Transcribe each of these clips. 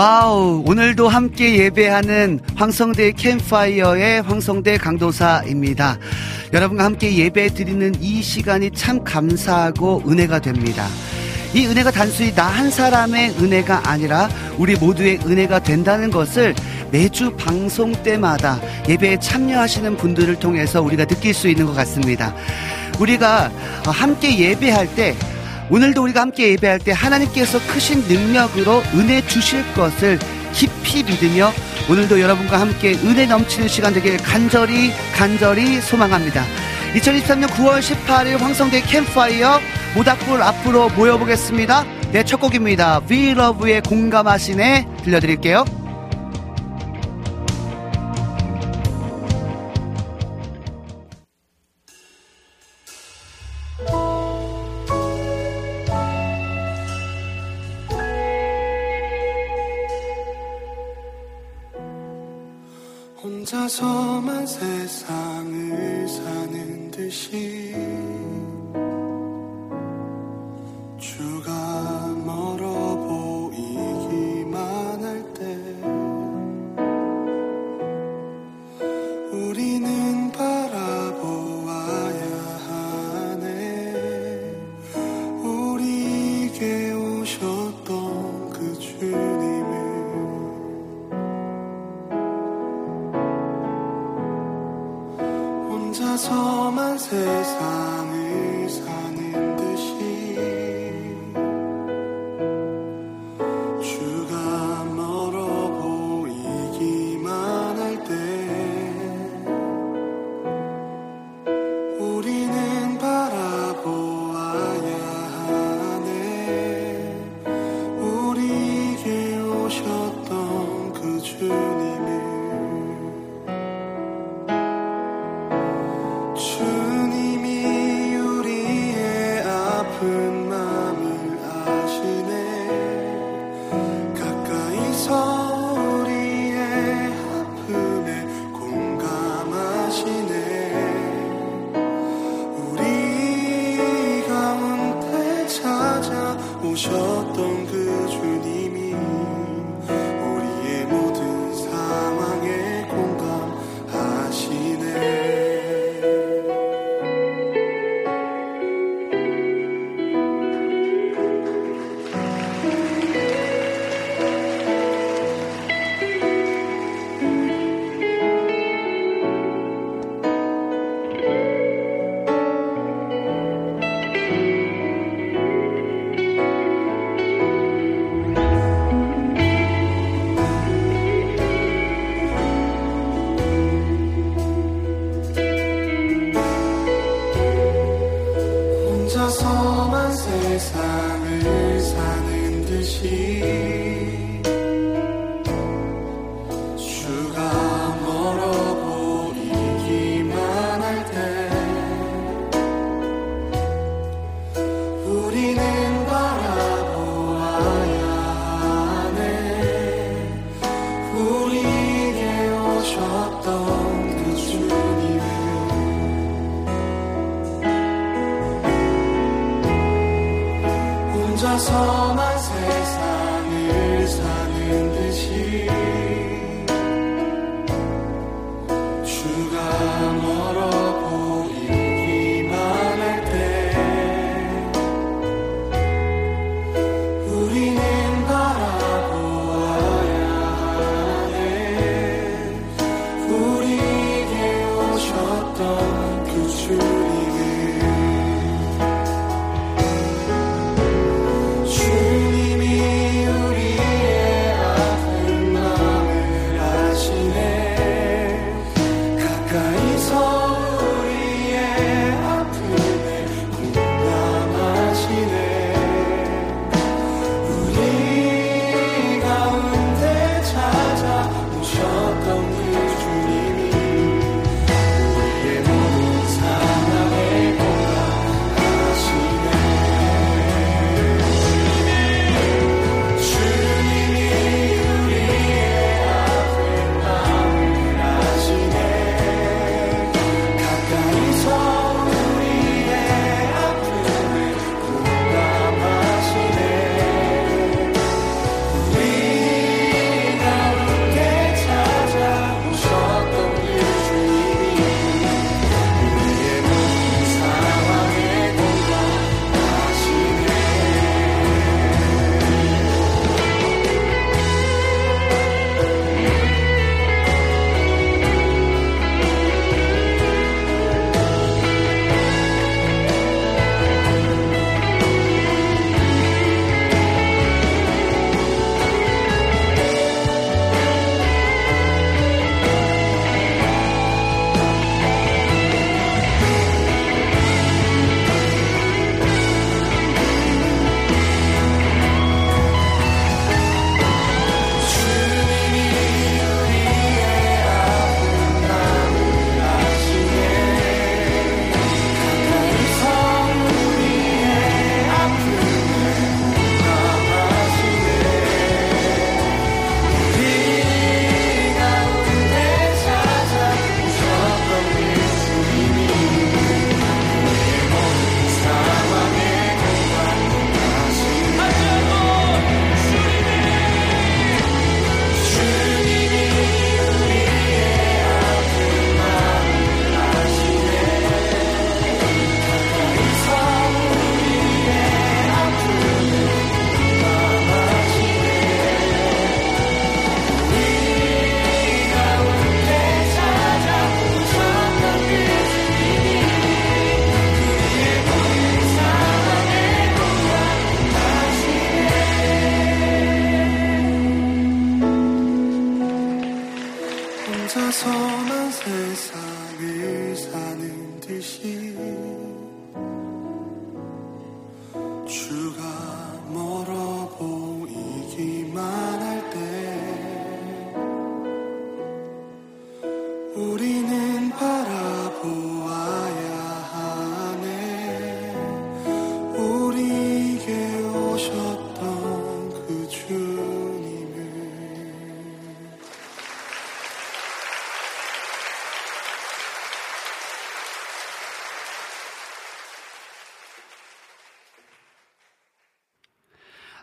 와우, 오늘도 함께 예배하는 황성대 캠파이어의 황성대 강도사입니다. 여러분과 함께 예배 드리는 이 시간이 참 감사하고 은혜가 됩니다. 이 은혜가 단순히 나 한 사람의 은혜가 아니라 우리 모두의 은혜가 된다는 것을 매주 방송 때마다 예배에 참여하시는 분들을 통해서 우리가 느낄 수 있는 것 같습니다. 우리가 함께 예배할 때 오늘도 우리가 함께 예배할 때 하나님께서 크신 능력으로 은혜 주실 것을 깊이 믿으며 오늘도 여러분과 함께 은혜 넘치는 시간 되길 간절히 간절히 소망합니다. 2023년 9월 18일 황성대 캠파이어 모닥불 앞으로 모여보겠습니다. 네, 첫 곡입니다. We Love의 공감하시네 들려드릴게요.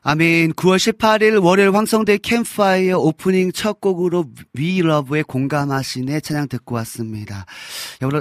아멘. 9월 18일 월요일 황성대 캠파이어 오프닝 첫 곡으로 위 러브에 공감하시네 찬양 듣고 왔습니다.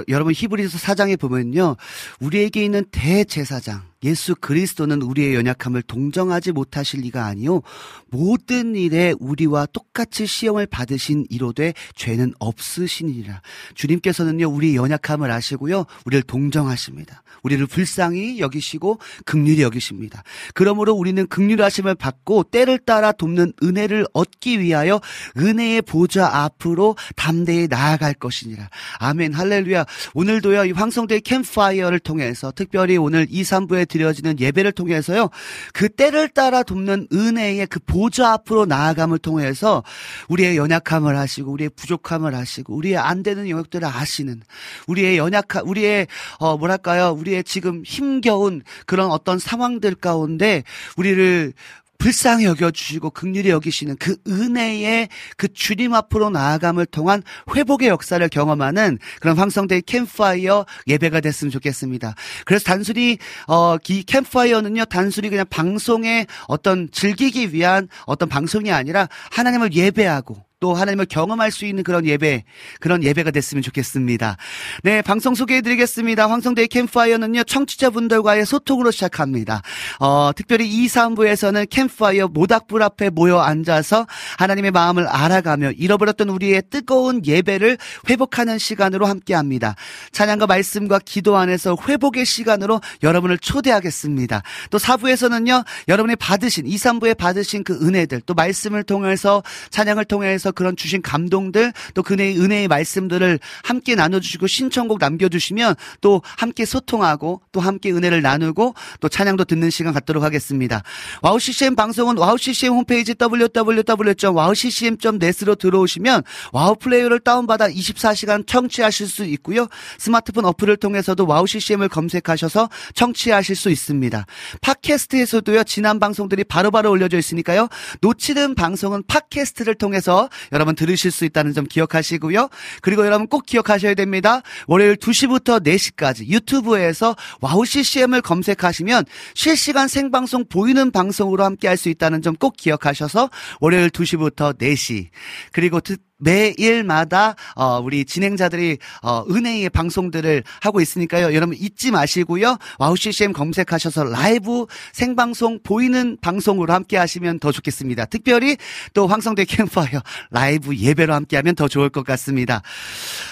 여러분 히브리서 4장에 보면요. 우리에게 있는 대제사장 예수 그리스도는 우리의 연약함을 동정하지 못하실 리가 아니요 모든 일에 우리와 똑같이 시험을 받으신 이로되 죄는 없으시니라. 주님께서는요 우리의 연약함을 아시고요 우리를 동정하십니다. 우리를 불쌍히 여기시고 극률이 여기십니다. 그러므로 우리는 극률하심을 받고 때를 따라 돕는 은혜를 얻기 위하여 은혜의 보좌 앞으로 담대히 나아갈 것이니라. 아멘 할렐루야. 오늘도요 이 황성대 캠파이어를 통해서 특별히 오늘 2, 3부에 드려지는 예배를 통해서요. 그 때를 따라 돕는 은혜의 그 보좌 앞으로 나아감을 통해서 우리의 연약함을 하시고 우리의 부족함을 하시고 우리의 안 되는 영역들을 아시는 우리의 연약함 우리의 어 뭐랄까요? 우리의 지금 힘겨운 그런 어떤 상황들 가운데 우리를 불쌍히 여겨주시고 극률이 여기시는 그 은혜의 그 주님 앞으로 나아감을 통한 회복의 역사를 경험하는 그런 황성대의 캠파이어 예배가 됐으면 좋겠습니다. 그래서 단순히 어 이 캠파이어는요 단순히 그냥 방송에 어떤 즐기기 위한 어떤 방송이 아니라 하나님을 예배하고 또 하나님을 경험할 수 있는 그런 예배, 그런 예배가 됐으면 좋겠습니다. 네, 방송 소개해드리겠습니다. 황성대의 캠파이어는요, 청취자분들과의 소통으로 시작합니다. 어, 특별히 2, 3부에서는 캠파이어 모닥불 앞에 모여 앉아서 하나님의 마음을 알아가며 잃어버렸던 우리의 뜨거운 예배를 회복하는 시간으로 함께 합니다. 찬양과 말씀과 기도 안에서 회복의 시간으로 여러분을 초대하겠습니다. 또 4부에서는요, 여러분이 받으신, 2, 3부에 받으신 그 은혜들, 또 말씀을 통해서, 찬양을 통해서 그런 주신 감동들, 또 그네의 은혜의 말씀들을 함께 나눠주시고 신청곡 남겨주시면 또 함께 소통하고 또 함께 은혜를 나누고 또 찬양도 듣는 시간 갖도록 하겠습니다. 와우 CCM 방송은 와우 CCM 홈페이지 www.wowccm.net으로 들어오시면 와우 플레이어를 다운받아 24시간 청취하실 수 있고요. 스마트폰 어플을 통해서도 와우 CCM을 검색하셔서 청취하실 수 있습니다. 팟캐스트에서도요. 지난 방송들이 바로바로 올려져 있으니까요. 놓치는 방송은 팟캐스트를 통해서 여러분 들으실 수 있다는 점 기억하시고요. 그리고 여러분 꼭 기억하셔야 됩니다. 월요일 2시부터 4시까지 유튜브에서 와우 CCM을 검색하시면 실시간 생방송 보이는 방송으로 함께 할 수 있다는 점 꼭 기억하셔서 월요일 2시부터 4시 그리고 매일마다 어, 우리 진행자들이 어, 은혜의 방송들을 하고 있으니까요. 여러분 잊지 마시고요. 와우 CCM 검색하셔서 라이브 생방송 보이는 방송으로 함께 하시면 더 좋겠습니다. 특별히 또 황성대 캠파이어 라이브 예배로 함께 하면 더 좋을 것 같습니다.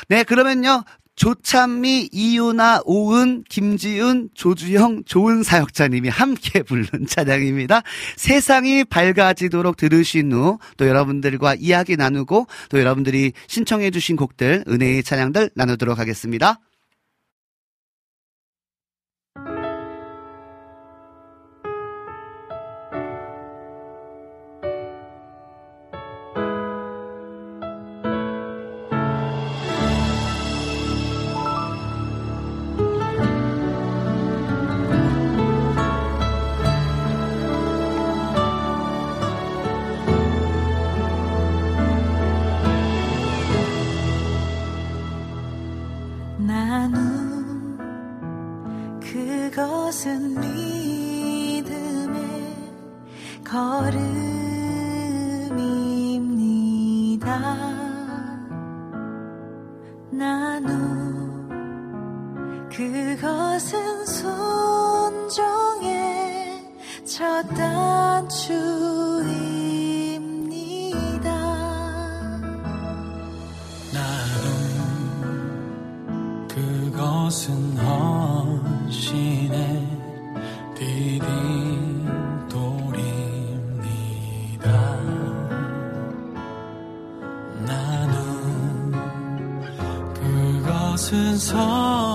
네, 그러면요. 조찬미, 이유나, 오은, 김지은, 조주영, 좋은 사역자님이 함께 부른 찬양입니다. 세상이 밝아지도록 들으신 후 또 여러분들과 이야기 나누고 또 여러분들이 신청해 주신 곡들, 은혜의 찬양들 나누도록 하겠습니다. 그것은 믿음의 걸음입니다. 나누 그것은 순종의 첫 단추입니다. 나도 그것은 헌신의 디딤돌입니다. 나는 그것은 섬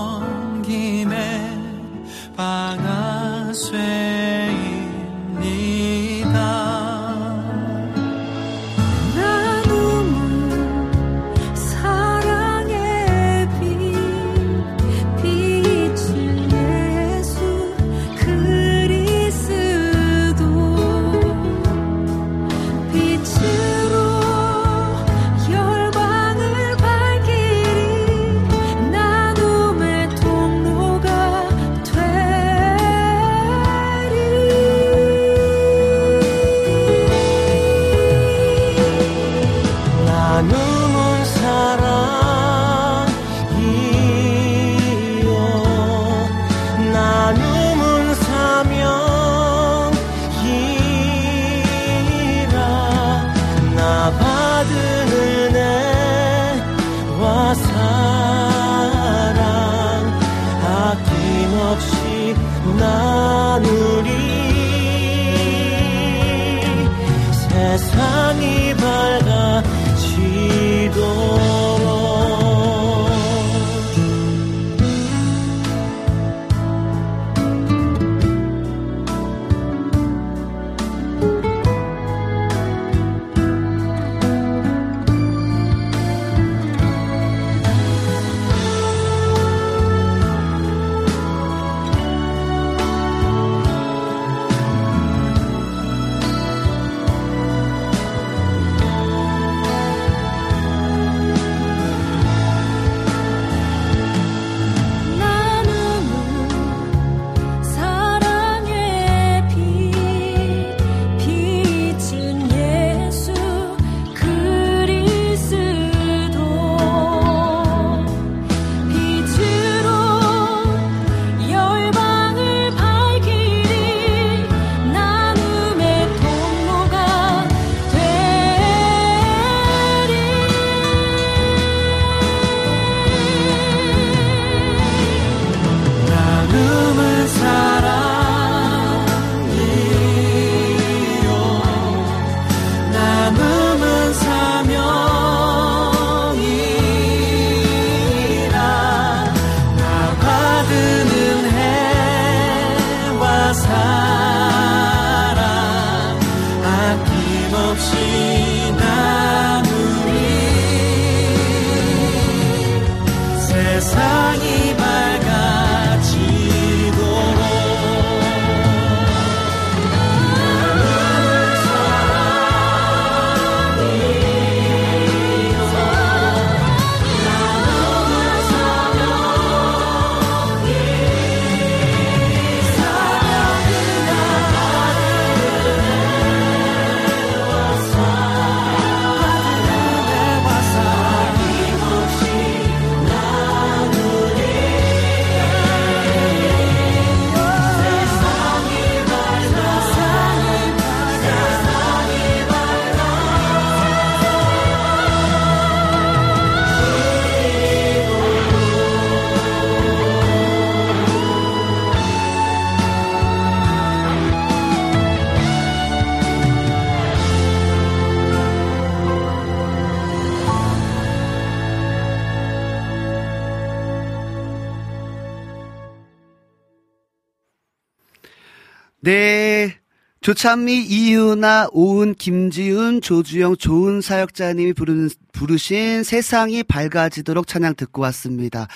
조찬미, 이유나, 오은, 김지훈, 조주영, 좋은 사역자님이 부르는, 부르신 세상이 밝아지도록 찬양 듣고 왔습니다.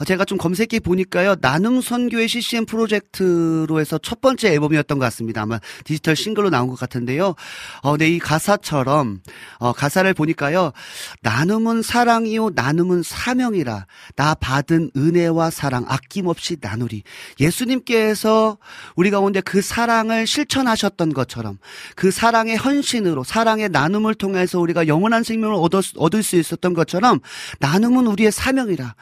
어, 제가 좀 검색해 보니까요, 나눔 선교의 CCM 프로젝트로 해서 첫 번째 앨범이었던 것 같습니다. 아마 디지털 싱글로 나온 것 같은데요. 어, 네, 이 가사처럼, 어, 가사를 보니까요, 나눔은 사랑이요, 나눔은 사명이라, 나 받은 은혜와 사랑 아낌없이 나누리. 예수님께서 우리 가운데 그 사랑을 실천하셨던 것처럼, 그 사랑의 헌신으로, 사랑의 나눔을 통해서 우리가 영원한 생명을 얻을 수 있었던 것처럼, 나눔은 우리의 사명이라.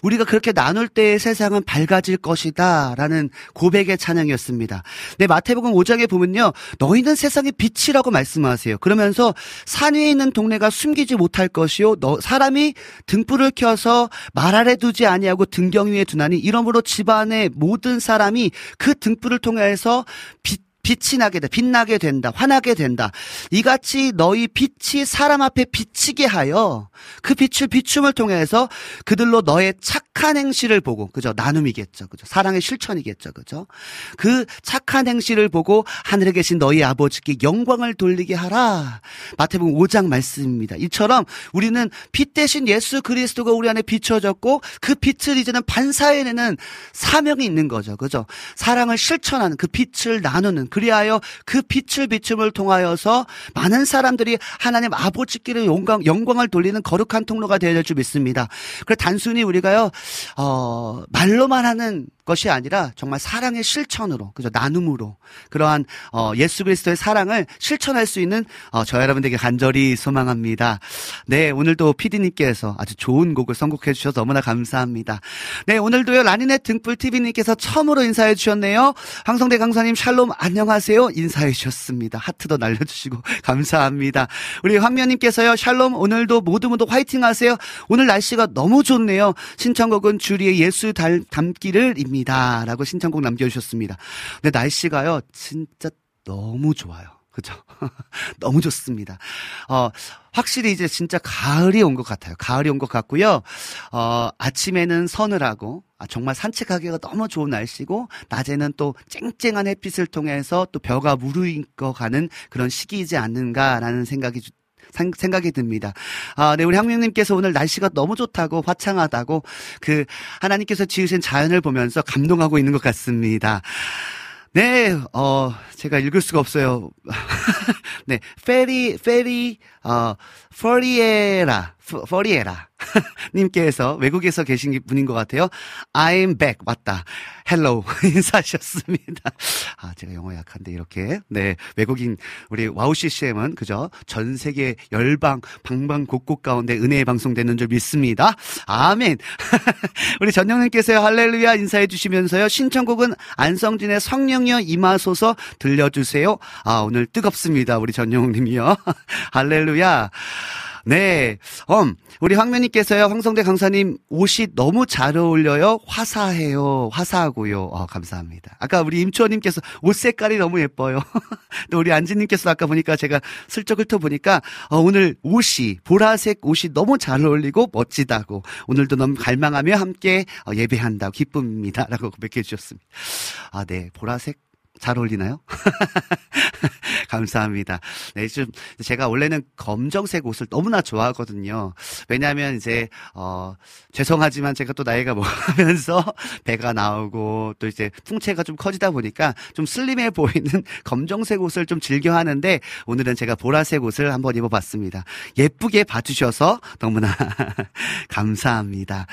우리가 그렇게 나눌 때의 세상은 밝아질 것이다. 라는 고백의 찬양이었습니다. 네, 마태복음 5장에 보면요. 너희는 세상의 빛이라고 말씀하세요. 그러면서 산 위에 있는 동네가 숨기지 못할 것이요. 너, 사람이 등불을 켜서 말 아래 두지 아니하고 등경 위에 두나니 이러므로 집안의 모든 사람이 그 등불을 통해서 빛 빛이 나게 돼, 빛나게 된다, 화나게 된다. 이같이 너희 빛이 사람 앞에 비치게 하여 그 빛을 비춤을 통해서 그들로 너의 착한 행실을 보고, 그죠? 나눔이겠죠, 그죠? 사랑의 실천이겠죠, 그죠? 그 착한 행실을 보고 하늘에 계신 너희 아버지께 영광을 돌리게 하라. 마태복음 5장 말씀입니다. 이처럼 우리는 빛 대신 예수 그리스도가 우리 안에 비춰졌고 그 빛을 이제는 반사해내는 사명이 있는 거죠, 그죠? 사랑을 실천하는 그 빛을 나누는 그리하여 그 빛을 비춤을 통하여서 많은 사람들이 하나님 아버지께로 영광, 영광을 돌리는 거룩한 통로가 되어야 될 줄 믿습니다. 그래 단순히 우리가요, 어, 말로만 하는 것이 아니라 정말 사랑의 실천으로, 그죠? 나눔으로 그러한 어, 예수 그리스도의 사랑을 실천할 수 있는 어, 저 여러분들에게 간절히 소망합니다. 네, 오늘도 PD님께서 아주 좋은 곡을 선곡해 주셔서 너무나 감사합니다. 네, 오늘도요 라니네 등불 TV님께서 처음으로 인사해 주셨네요. 황성대 강사님 샬롬 안녕 하세요 인사해 주셨습니다. 하트도 날려주시고 감사합니다. 우리 황면님께서요 샬롬 오늘도 모두 모두 화이팅 하세요. 오늘 날씨가 너무 좋네요. 신청곡은 주리의 예수 달, 담기를입니다. 라고 신청곡 남겨주셨습니다. 근데 날씨가요 진짜 너무 좋아요. 그죠? 너무 좋습니다. 어, 확실히 이제 진짜 가을이 온 것 같아요. 가을이 온 것 같고요. 어, 아침에는 서늘하고, 아, 정말 산책하기가 너무 좋은 날씨고, 낮에는 또 쨍쨍한 햇빛을 통해서 또 벼가 무르익어 가는 그런 시기이지 않는가라는 생각이 생각이 듭니다. 아, 네, 우리 황명님께서 오늘 날씨가 너무 좋다고 화창하다고 그 하나님께서 지으신 자연을 보면서 감동하고 있는 것 같습니다. 네, 어, 제가 읽을 수가 없어요. 네, 페리, 페리, 어, 퍼리에라, 프- 퍼리에라. 님께서 외국에서 계신 분인 것 같아요. I'm back. 맞다. Hello. 인사하셨습니다. 아, 제가 영어 약한데 이렇게. 네, 외국인, 우리 와우 CCM은 그죠? 전 세계 열방, 방방곡곡 가운데 은혜의 방송되는 줄 믿습니다. 아멘. 우리 전영님께서 할렐루야 인사해 주시면서요. 신청곡은 안성진의 성령여 임하소서 들려주세요. 아, 오늘 뜨겁습니다. 우리 전영님이요. 할렐루야. 네. 음, 우리 황면님께서요, 황성대 강사님 옷이 너무 잘 어울려요. 화사해요. 화사하고요. 어, 감사합니다. 아까 우리 임초원님께서 옷 색깔이 너무 예뻐요. 또 우리 안지님께서 아까 보니까 제가 슬쩍 훑어보니까, 어, 오늘 옷이, 보라색 옷이 너무 잘 어울리고 멋지다고, 오늘도 너무 갈망하며 함께 어, 예배한다고 기쁨입니다. 라고 고백해 주셨습니다. 아, 네. 보라색 잘 어울리나요? 감사합니다. 네, 좀 제가 원래는 검정색 옷을 너무나 좋아하거든요. 왜냐하면 이제 어 죄송하지만 제가 또 나이가 먹으면서 배가 나오고 또 이제 풍채가 좀 커지다 보니까 좀 슬림해 보이는 검정색 옷을 좀 즐겨 하는데 오늘은 제가 보라색 옷을 한번 입어봤습니다. 예쁘게 봐주셔서 너무나 감사합니다.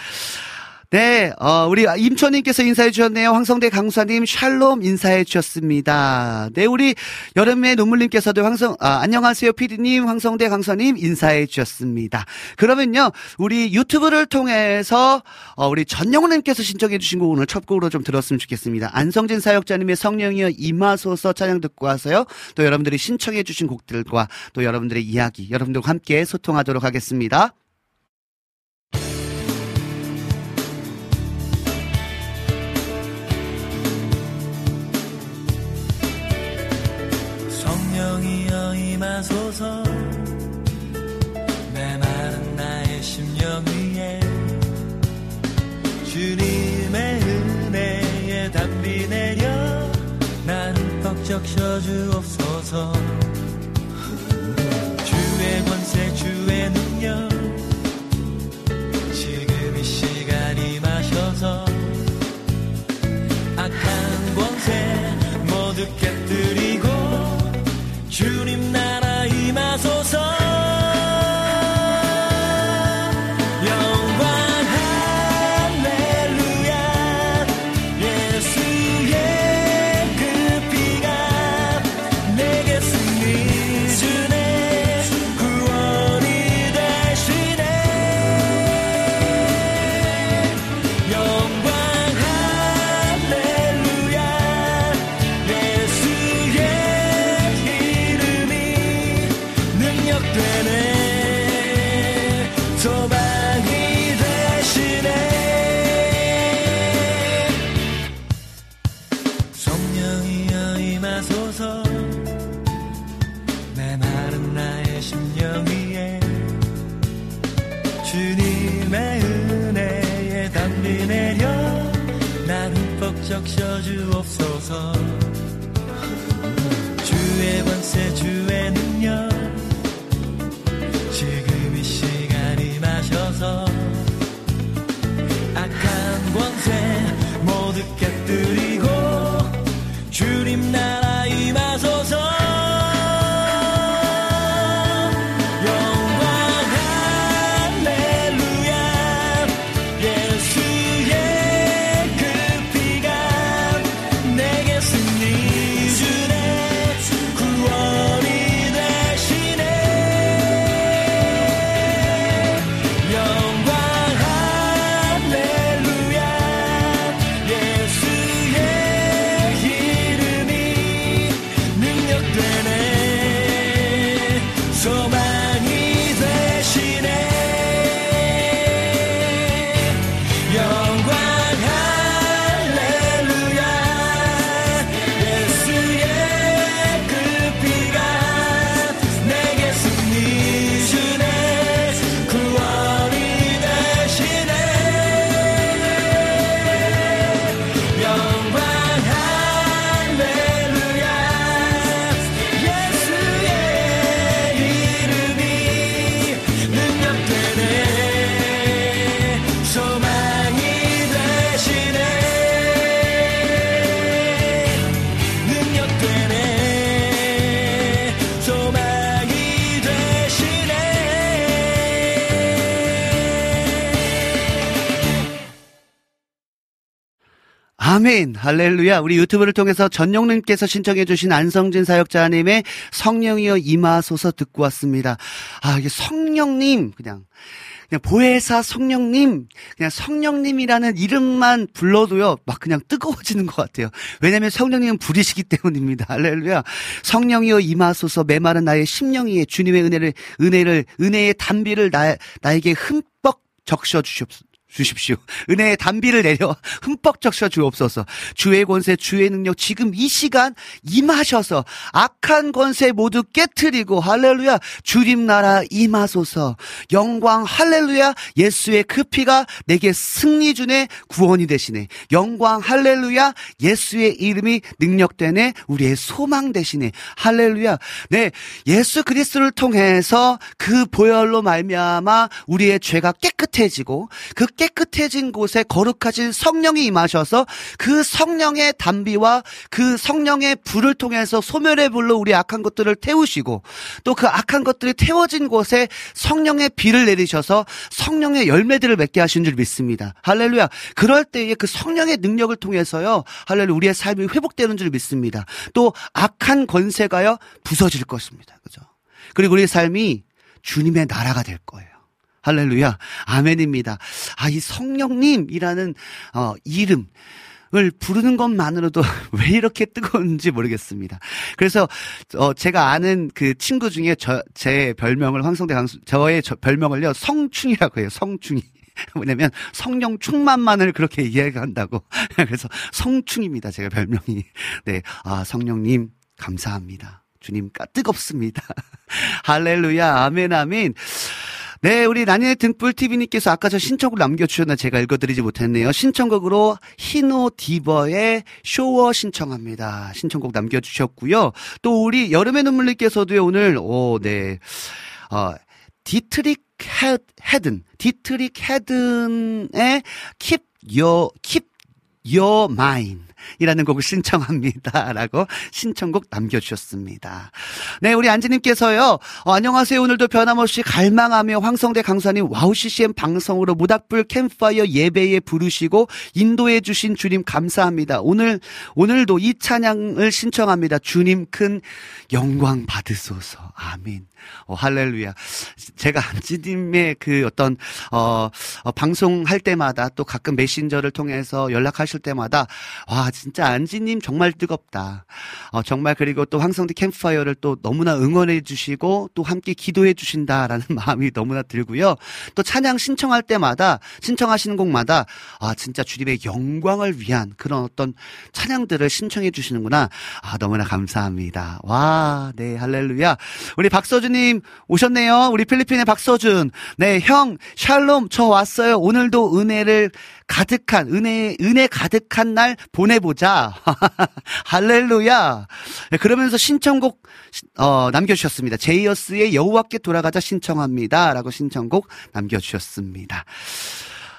네, 어, 우리 임초님께서 인사해 주셨네요. 황성대 강수사님 샬롬 인사해 주셨습니다. 네, 우리 여름의 눈물님께서도 황성, 아, 안녕하세요. 피디님, 황성대 강수사님 인사해 주셨습니다. 그러면요, 우리 유튜브를 통해서, 어, 우리 전영훈님께서 신청해 주신 곡 오늘 첫 곡으로 좀 들었으면 좋겠습니다. 안성진 사역자님의 성령이여 임하소서 찬양 듣고 와서요. 또 여러분들이 신청해 주신 곡들과 또 여러분들의 이야기, 여러분들과 함께 소통하도록 하겠습니다. 성령이여 임하소서 메마른 나의 심령 위에 주님의 은혜에 담비 내려 난퍽 적셔주옵소서. 주의 권세 주의 능 나라 아멘. 할렐루야. 우리 유튜브를 통해서 전용님께서 신청해주신 안성진 사역자님의 성령이여 임하소서 듣고 왔습니다. 아, 이게 성령님, 그냥, 그냥 보혜사 성령님, 그냥 성령님이라는 이름만 불러도요, 막 그냥 뜨거워지는 것 같아요. 왜냐면 성령님은 불이시기 때문입니다. 할렐루야. 성령이여 임하소서 메마른 나의 심령 위에 주님의 은혜를, 은혜를, 은혜의 담비를 나, 나에게 흠뻑 적셔 주시옵소서. 주십시오. 은혜의 단비를 내려 흠뻑 적셔 주옵소서. 주의 권세, 주의 능력 지금 이 시간 임하셔서 악한 권세 모두 깨트리고 할렐루야 주님 나라 임하소서. 영광 할렐루야 예수의 그 피가 내게 승리 주네 구원이 되시네. 영광 할렐루야 예수의 이름이 능력 되네 우리의 소망 되시네. 할렐루야. 네 예수 그리스도를 통해서 그 보혈로 말미암아 우리의 죄가 깨끗해지고 그 깨 끗해진 곳에 거룩하신 성령이 임하셔서 그 성령의 담비와 그 성령의 불을 통해서 소멸의 불로 우리 악한 것들을 태우시고 또 그 악한 것들이 태워진 곳에 성령의 비를 내리셔서 성령의 열매들을 맺게 하신 줄 믿습니다. 할렐루야. 그럴 때에 그 성령의 능력을 통해서요. 할렐루야. 우리의 삶이 회복되는 줄 믿습니다. 또 악한 권세가요. 부서질 것입니다. 그죠? 그리고 우리의 삶이 주님의 나라가 될 거예요. 할렐루야. 아멘입니다. 아, 이 성령님이라는, 어, 이름. 을 부르는 것만으로도 왜 이렇게 뜨거운지 모르겠습니다. 그래서 어 제가 아는 그 친구 중에 저 제 별명을 황성대 강수 저의 저 별명을요 성충이라고 해요. 성충이. 왜냐면 성령 충만만을 그렇게 이야기한다고. 그래서 성충입니다. 제가 별명이. 네. 아, 성령님 감사합니다. 주님 뜨겁습니다. 할렐루야. 아멘 아멘. 네, 우리 라니네 등불 TV님께서 아까 저 신청곡 남겨주셨나 제가 읽어드리지 못했네요. 신청곡으로 히노 디버의 쇼워 신청합니다. 신청곡 남겨주셨고요. 또 우리 여름의 눈물님께서도요, 오늘, 오, 네, 어, 디트릭 헤, 헤든, 디트릭 헤든의 Keep Your, Keep Your Mind. 이라는 곡을 신청합니다. 라고 신청곡 남겨주셨습니다. 네, 우리 안지님께서요, 어, 안녕하세요. 오늘도 변함없이 갈망하며 황성대 강사님 와우 CCM 방송으로 모닥불 캠파이어 예배에 부르시고 인도해 주신 주님 감사합니다. 오늘, 오늘도 이 찬양을 신청합니다. 주님 큰 영광 받으소서. 아멘. 어, 할렐루야. 제가 안지님의 그 어떤, 어, 어, 방송할 때마다 또 가끔 메신저를 통해서 연락하실 때마다, 와, 진짜 안지님 정말 뜨겁다. 어, 정말 그리고 또 황성대 캠프파이어를 또 너무나 응원해 주시고 또 함께 기도해 주신다라는 마음이 너무나 들고요. 또 찬양 신청할 때마다, 신청하시는 곡마다, 아, 진짜 주님의 영광을 위한 그런 어떤 찬양들을 신청해 주시는구나. 아, 너무나 감사합니다. 와, 네, 할렐루야. 우리 박서준 님 오셨네요. 우리 필리핀의 박서준. 네, 형, 샬롬, 저 왔어요. 오늘도 은혜를 가득한, 은혜, 은혜 가득한 날 보내보자. 할렐루야. 네, 그러면서 신청곡, 어, 남겨주셨습니다. 제이어스의 여호와께 돌아가자 신청합니다. 라고 신청곡 남겨주셨습니다.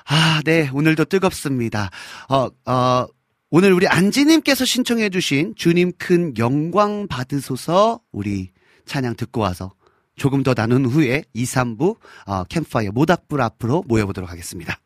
아, 네, 오늘도 뜨겁습니다. 어, 어, 오늘 우리 안지님께서 신청해주신 주님 큰 영광 받으소서 우리 찬양 듣고 와서 조금 더 나눈 후에 2, 3부 어, 캠파이어 모닥불 앞으로 모여보도록 하겠습니다.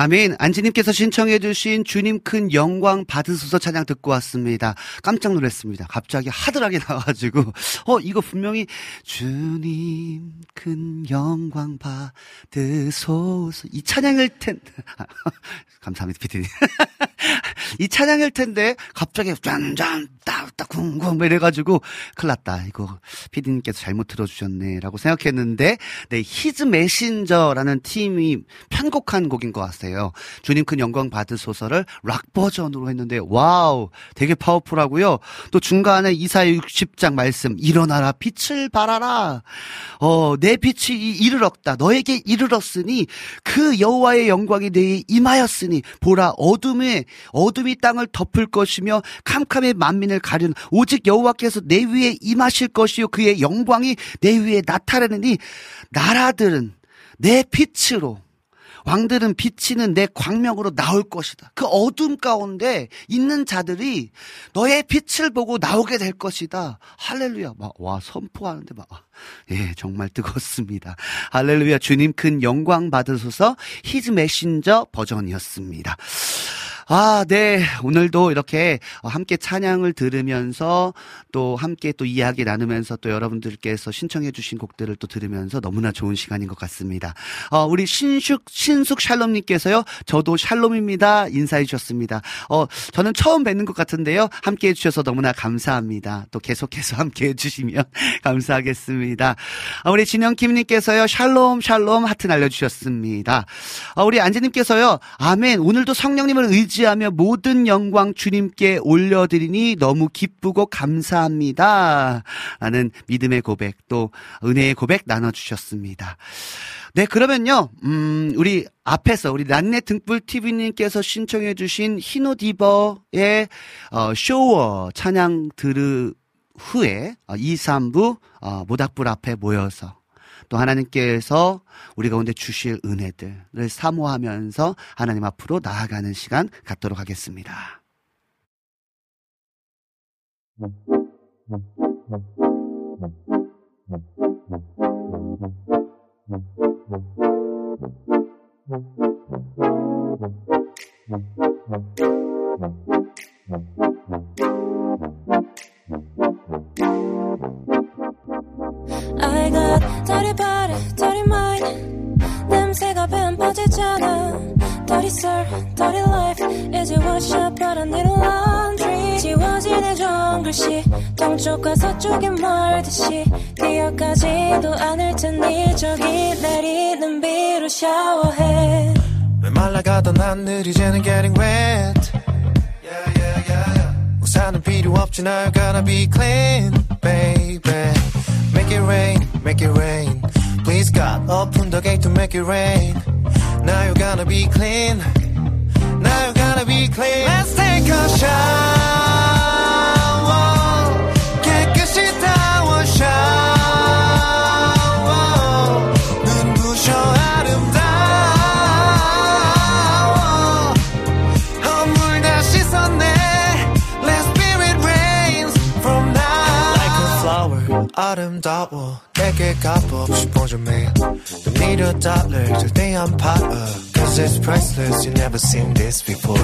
아멘. 안지님께서 신청해주신 주님 큰 영광 받으소서 찬양 듣고 왔습니다. 깜짝 놀랐습니다. 갑자기 하드하게 나와가지고, 어, 이거 분명히 주님 큰 영광 받으소서. 이 찬양일 텐, 감사합니다, 피디님. 이 찬양일 텐데, 갑자기 짠짠, 딱딱 궁궁, 뭐 이래가지고, 큰일 났다. 이거 피디님께서 잘못 들어주셨네. 라고 생각했는데, 네, His Messenger라는 팀이 편곡한 곡인 것 같아요. 주님 큰 영광 받으소서를 락 버전으로 했는데, 와우, 되게 파워풀하고요. 또 중간에 이사 60장 말씀, 일어나라, 빛을 발하라. 어, 네 빛이 이르렀다. 너에게 이르렀으니 그 여호와의 영광이 네 위에 임하였으니 보라 어둠에 어둠 이 땅을 덮을 것이며 캄캄함이 만민을 가리는 오직 여호와께서 네 위에 임하실 것이요 그의 영광이 네 위에 나타나리니 나라들은 내 빛으로 왕들은 비치는 내 광명으로 나올 것이다. 그 어둠 가운데 있는 자들이 너의 빛을 보고 나오게 될 것이다. 할렐루야. 막, 와, 선포하는데 막, 예, 정말 뜨겁습니다. 할렐루야. 주님 큰 영광 받으소서 히즈 메신저 버전이었습니다. 아, 네. 오늘도 이렇게 함께 찬양을 들으면서 또 함께 또 이야기 나누면서 또 여러분들께서 신청해주신 곡들을 또 들으면서 너무나 좋은 시간인 것 같습니다. 어, 우리 신숙, 신숙 샬롬님께서요. 저도 샬롬입니다. 인사해 주셨습니다. 어, 저는 처음 뵙는 것 같은데요. 함께 해주셔서 너무나 감사합니다. 또 계속해서 함께 해주시면 감사하겠습니다. 어, 우리 진영킴님께서요. 샬롬, 샬롬 하트 날려주셨습니다. 어, 우리 안지님께서요. 아멘. 오늘도 성령님을 의지 의지하며 모든 영광 주님께 올려드리니 너무 기쁘고 감사합니다. 라는 믿음의 고백 또 은혜의 고백 나눠주셨습니다. 네, 그러면요, 음, 우리 앞에서 우리 란네 등불 TV님께서 신청해주신 히노디버의 어, 쇼워 찬양 들으 후에 어, 2, 3부 어, 모닥불 앞에 모여서 또 하나님께서 우리 가운데 주실 은혜들을 사모하면서 하나님 앞으로 나아가는 시간 갖도록 하겠습니다. 냄새가 뱀 빠지잖아 Dirty soul, dirty life 이제 wash up but I need a laundry 지워지는 정글씨 동쪽과 서쪽이 멀듯이 기억하지도 않을 테니 저기 내리는 비로 샤워해 메말라가던 하늘이 이제는 getting wet 우산은 필요 없지 now gonna be clean baby Make it rain, make it rain Please God open the gate to make it rain. Now you're gonna be clean. Now you're gonna be clean. Let's take a shower 아름다워. 내게 값없이 보죠 매일 The million dollar 절대 안 팔아 Cause it's priceless. You never seen this before.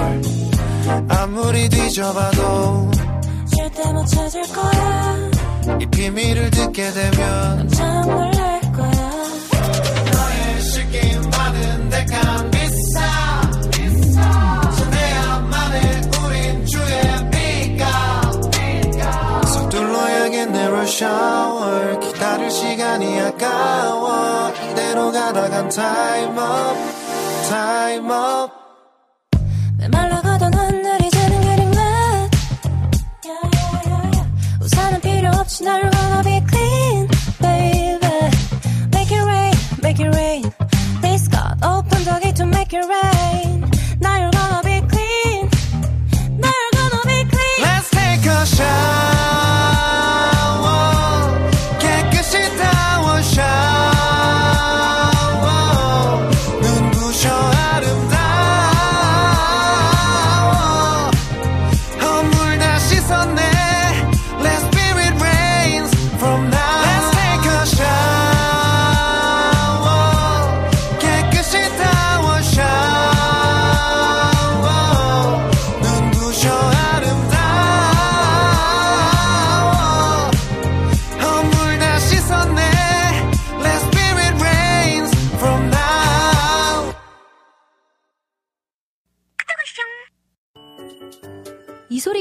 아무리 뒤져봐도 절대 못 찾을 거야. 이 비밀을 듣게 되면 깜짝 놀랄 거야. 너의 시기 많은 비 rush hour 기다릴 시간이 아까워 이대로 가다간 time up time up 메말라가던 하늘이 yeah, yeah. 우산은 필요 없이 날 wanna be clean baby Make it rain, make it rain Please God open the gate to make it rain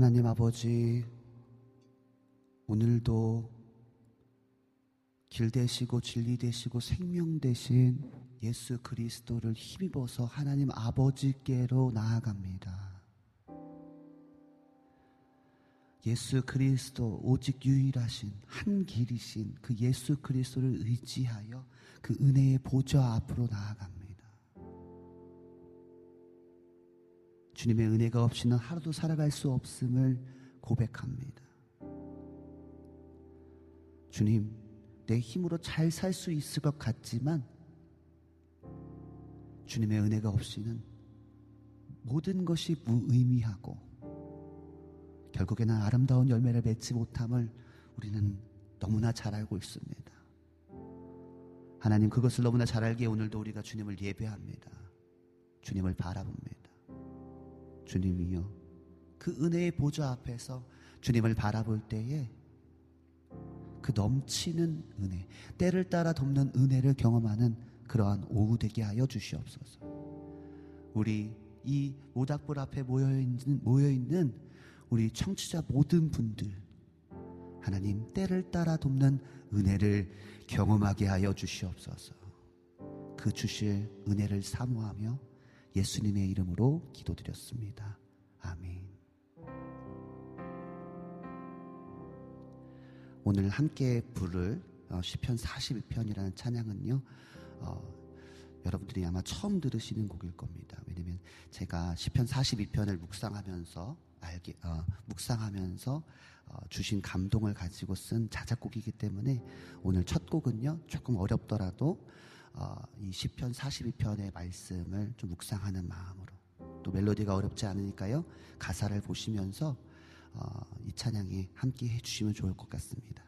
나님 아버지, 오늘도 길 되시고 진리 되시고 생명 되신 예수 그리스도를 힘입어서 하나님 아버지께로 나아갑니다. 예수 그리스도 오직 유일하신 한 길이신 그 예수 그리스도를 의지하여 그 은혜의 보좌 앞으로 나아갑니다. 주님의 은혜가 없이는 하루도 살아갈 수 없음을 고백합니다. 주님, 내 힘으로 잘 살 수 있을 것 같지만 주님의 은혜가 없이는 모든 것이 무의미하고 결국에는 아름다운 열매를 맺지 못함을 우리는 너무나 잘 알고 있습니다. 하나님 그것을 너무나 잘 알기에 오늘도 우리가 주님을 예배합니다. 주님을 바라봅니다. 주님이요. 그 은혜의 보좌 앞에서 주님을 바라볼 때에 그 넘치는 은혜, 때를 따라 돕는 은혜를 경험하는 그러한 오후 되게 하여 주시옵소서. 우리 이 모닥불 앞에 모여 있는 모여 있는 우리 청취자 모든 분들 하나님 때를 따라 돕는 은혜를 경험하게 하여 주시옵소서. 그 주실 은혜를 사모하며 예수님의 이름으로 기도드렸습니다. 아멘. 오늘 함께 부를 어, 시편 42편이라는 찬양은요. 어, 여러분들이 아마 처음 들으시는 곡일 겁니다. 왜냐면 제가 시편 42편을 묵상하면서 알게 어, 묵상하면서 어, 주신 감동을 가지고 쓴 자작곡이기 때문에 오늘 첫 곡은요. 조금 어렵더라도 어, 이 시편 42편의 말씀을 좀 묵상하는 마음으로 또 멜로디가 어렵지 않으니까요 가사를 보시면서 어, 이 찬양에 함께 해주시면 좋을 것 같습니다.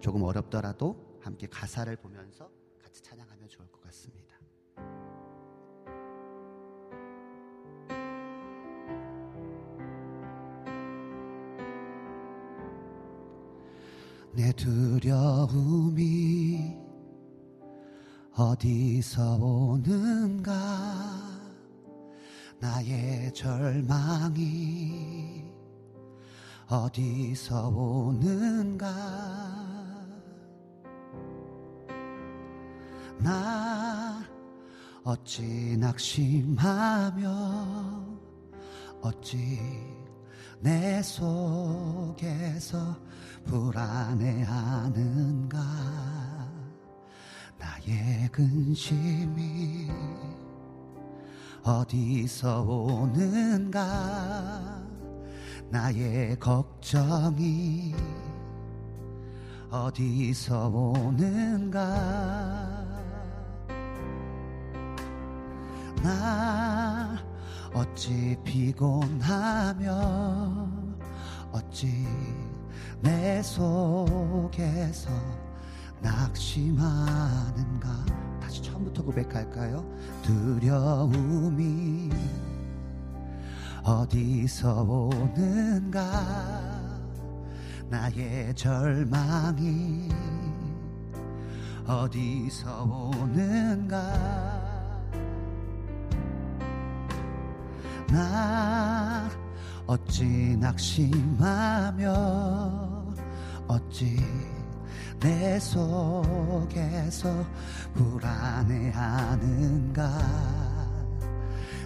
조금 어렵더라도 함께 가사를 보면서 같이 찬양하면 좋을 것 같습니다. 내 두려움이 어디서 오는가? 나의 절망이 어디서 오는가? 나 어찌 낙심하며 어찌 내 속에서 불안해하는가 나의 근심이 어디서 오는가? 나의 걱정이 어디서 오는가? 나 어찌 피곤하며 어찌 내 속에서 낙심하는가? 다시 처음부터 고백할까요? 두려움이 어디서 오는가? 나의 절망이 어디서 오는가? 나 어찌 낙심하며 어찌 내 속에서 불안해하는가?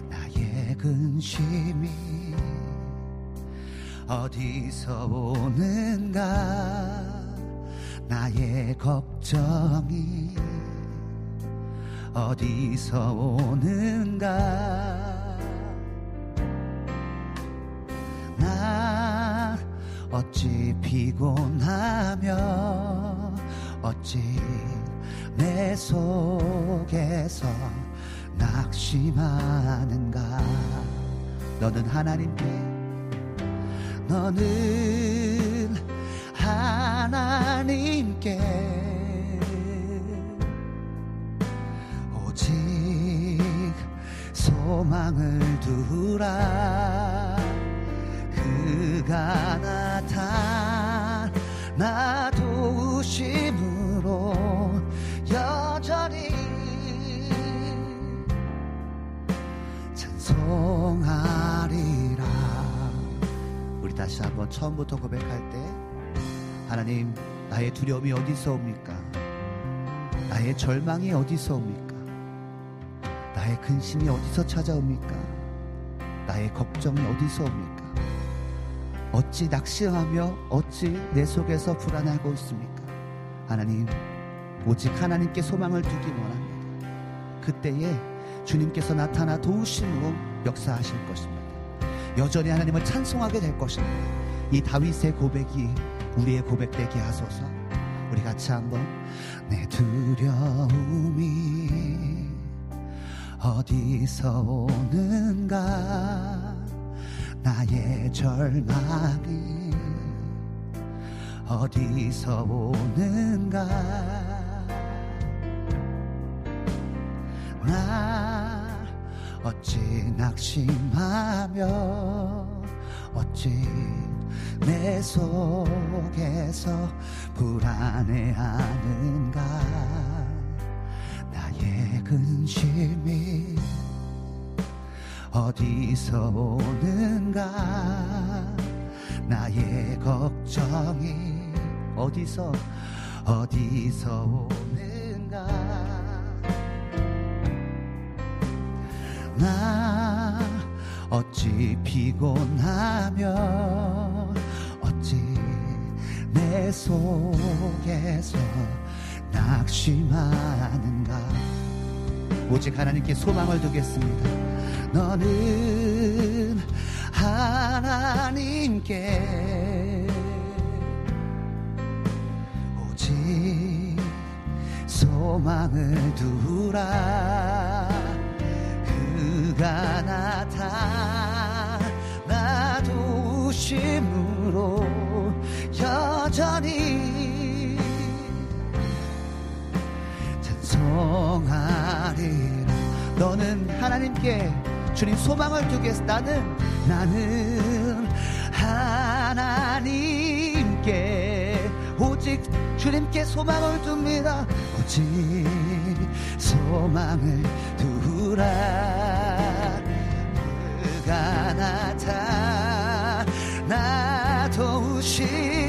나의 근심이 어디서 오는가? 나의 걱정이 어디서 오는가? 나 어찌 피곤하며 어찌 내 속에서 낙심하는가? 너는 하나님께 너는 하나님께 오직 소망을 두라 그가 나타나 도우심으로 여전히 찬송하리라. 우리 다시 한번 처음부터 고백할 때 하나님 나의 두려움이 어디서 옵니까? 나의 절망이 어디서 옵니까? 나의 근심이 어디서 찾아옵니까? 나의 걱정이 어디서 옵니까 어찌 낙심하며 어찌 내 속에서 불안하고 있습니까 하나님 오직 하나님께 소망을 두기 원합니다 그때에 주님께서 나타나 도우심으로 역사하실 것입니다. 여전히 하나님을 찬송하게 될 것입니다. 이 다윗의 고백이 우리의 고백되게 하소서. 우리 같이 한번 내 두려움이 어디서 오는가 나의 절망이 어디서 오는가? 나 어찌 낙심하며 어찌 내 속에서 불안해하는가? 나의 근심이 어디서 오는가? 나의 걱정이 어디서 어디서 오는가? 나 어찌 피곤하며 어찌 내 속에서 낙심하는가? 오직 하나님께 소망을 두겠습니다 너는 하나님께 오직 소망을 두라. 그가 나타나 도우심으로 여전히 찬송하리라 너는 하나님께 주님 소망을 두겠어 나는 나는 하나님께 오직 주님께 소망을 둡니다. 오직 소망을 두라. 그가 나타나 도우심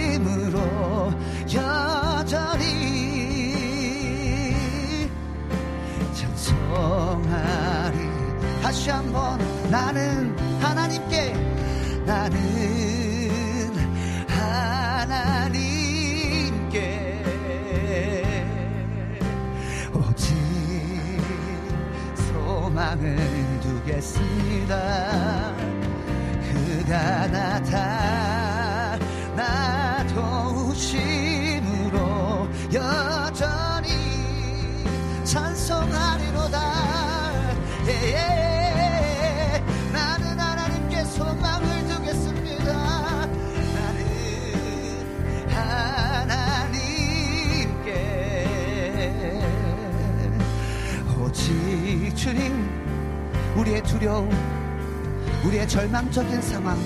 다시 한번 나는 하나님께 나는 하나님께 오직 소망을 두겠습니다. 그가 나타 주님 우리의 두려움 우리의 절망적인 상황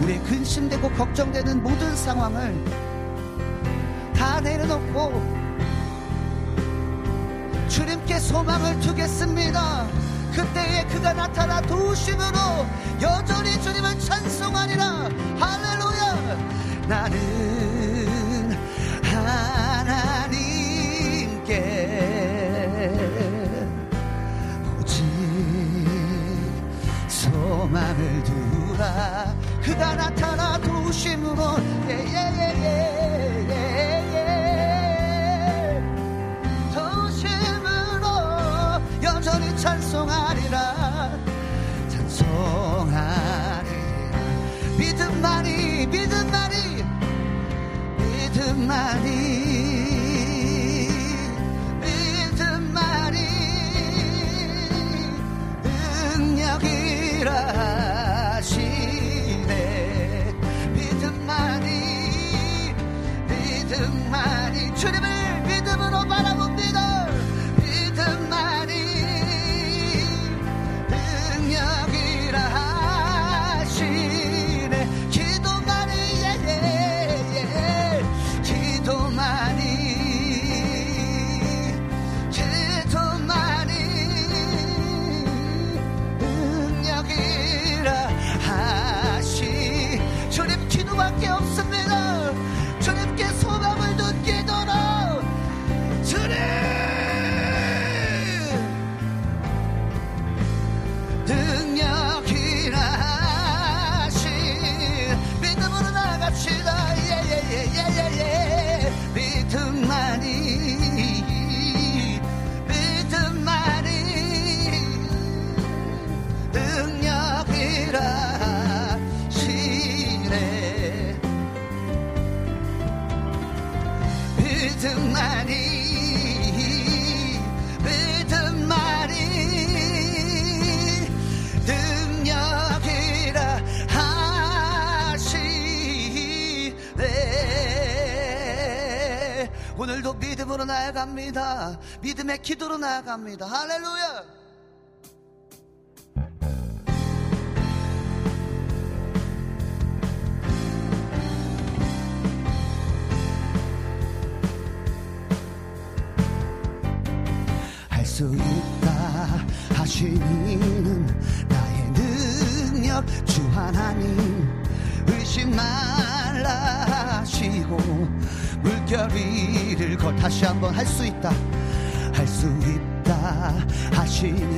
우리의 근심되고 걱정되는 모든 상황을 다 내려놓고 주님께 소망을 두겠습니다. 그때에 그가 나타나 도우심으로 여전히 주님은 찬송하니라. 할렐루야! 나는 마음을 두라. 그가 나타나 도심으로. 예예예예 도심으로 예, 예, 예, 여전히 찬송하리라. 찬송하리라. 믿음만이 믿음만이 믿음만이. mirar. 나아갑니다. 할렐루야! 할 수 있다 하시는 나의 능력 주 하나님 의심 말라 하시고 물결 위를 걸 다시 한번 할 수 있다 過ぎた。橋に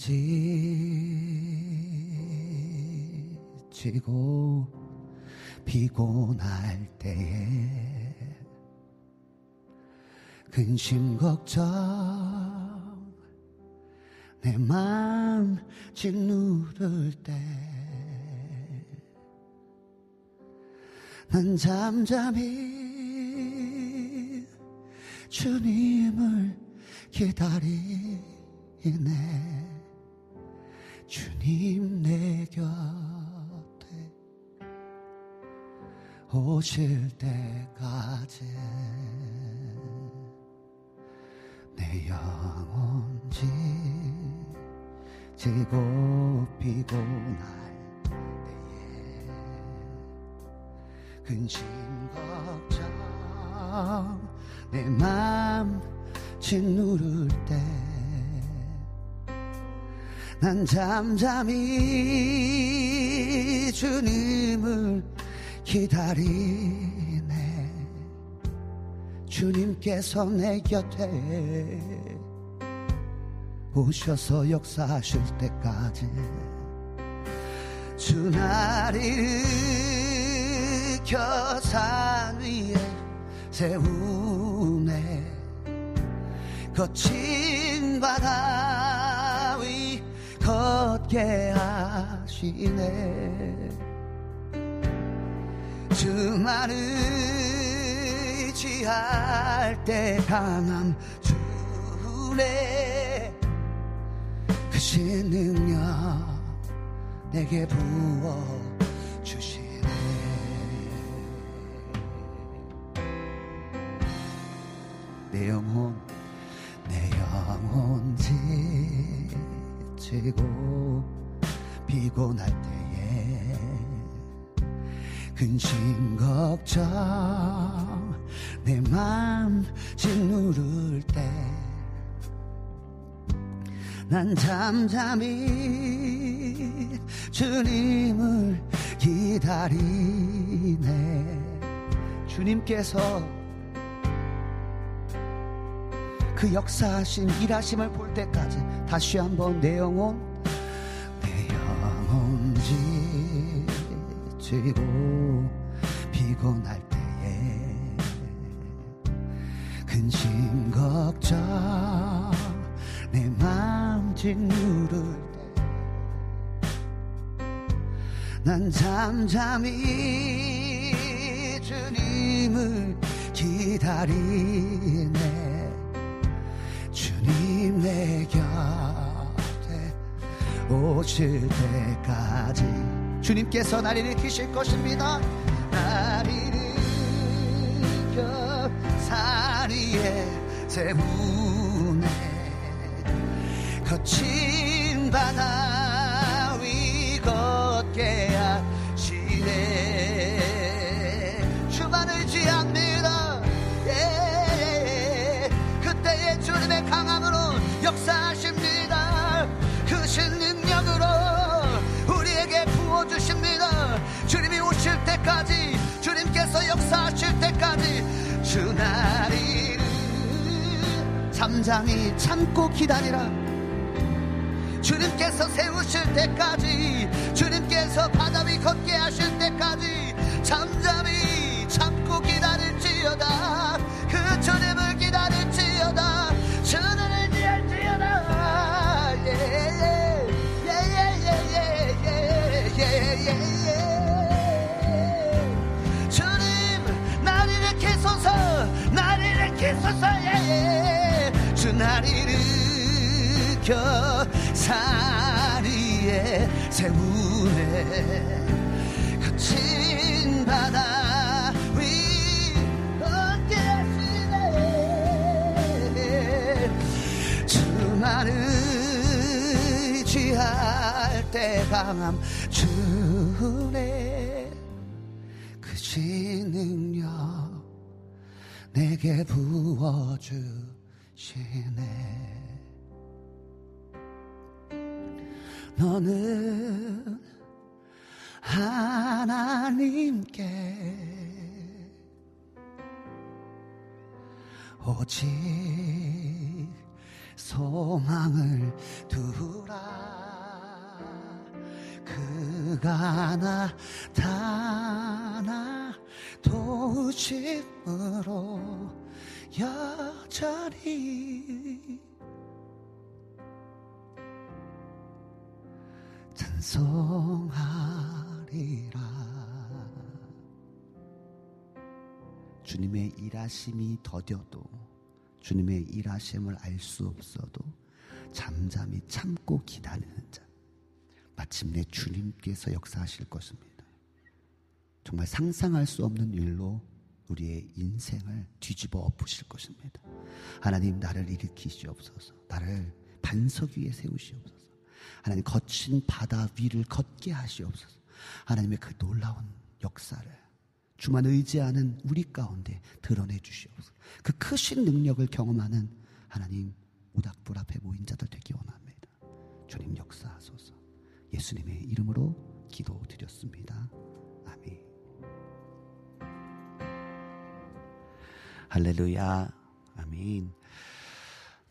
지 지고, 피곤할 때에 근심 걱정 내 마음 짓누를 때 난 잠잠히 주님을 기다리네. 주님 내 곁에 오실 때까지 내 영혼 지고 피고 날 때에 근심 걱정 내 맘 짓누를 때 난 잠잠히 주님을 기다리네. 주님께서 내 곁에 오셔서 역사하실 때까지 주나리를 겨산 위에 세우네. 거친 바다 위 걷게 하시네. 주만을 의지할 때 강함 주네. 크신 능력 내게 부어 주시네. 내 영혼 내 영혼 지 치고 피곤할 때에 근심 걱정 내 맘 짓누를 때 난 잠잠히 주님을 기다리네. 주님께서 그 역사하신 일하심을 볼 때까지 다시 한번 내 영혼 내 영혼 지치고 피곤할 때에 근심 걱정 내맘 짓누를 때난 잠잠히 주님을 기다리네 주님 내 곁에 오실 때까지 주님께서 나를 일으키실 것입니다. 나를 일으켜 사리에 세우네 거친 바다 위 걷게 잠잠히 참고 기다리라. 주님께서 세우실 때까지 주님께서 바다 위 걷게 하실 때까지 잠잠히 참고 기다릴지어다 일으켜 사리에 세우네 거친 바다 위 하시네. 주만을 의지할 때 강함 주네 그지 능력 내게 부어주시네 너는 하나님께 오직 소망을 두라. 그가 나타나 도우심으로 여전히 찬송하리라. 주님의 일하심이 더뎌도 주님의 일하심을 알 수 없어도 잠잠히 참고 기다리는 자 마침내 주님께서 역사하실 것입니다. 정말 상상할 수 없는 일로 우리의 인생을 뒤집어 엎으실 것입니다. 하나님 나를 일으키시옵소서. 나를 반석 위에 세우시옵소서 하나님 거친 바다 위를 걷게 하시옵소서. 하나님의 그 놀라운 역사를 주만 의지하는 우리 가운데 드러내 주시옵소서. 그 크신 능력을 경험하는 하나님 우닥불 앞에 모인 자들 되기 원합니다. 주님 역사하소서. 예수님의 이름으로 기도드렸습니다. 아멘. 할렐루야. 아멘.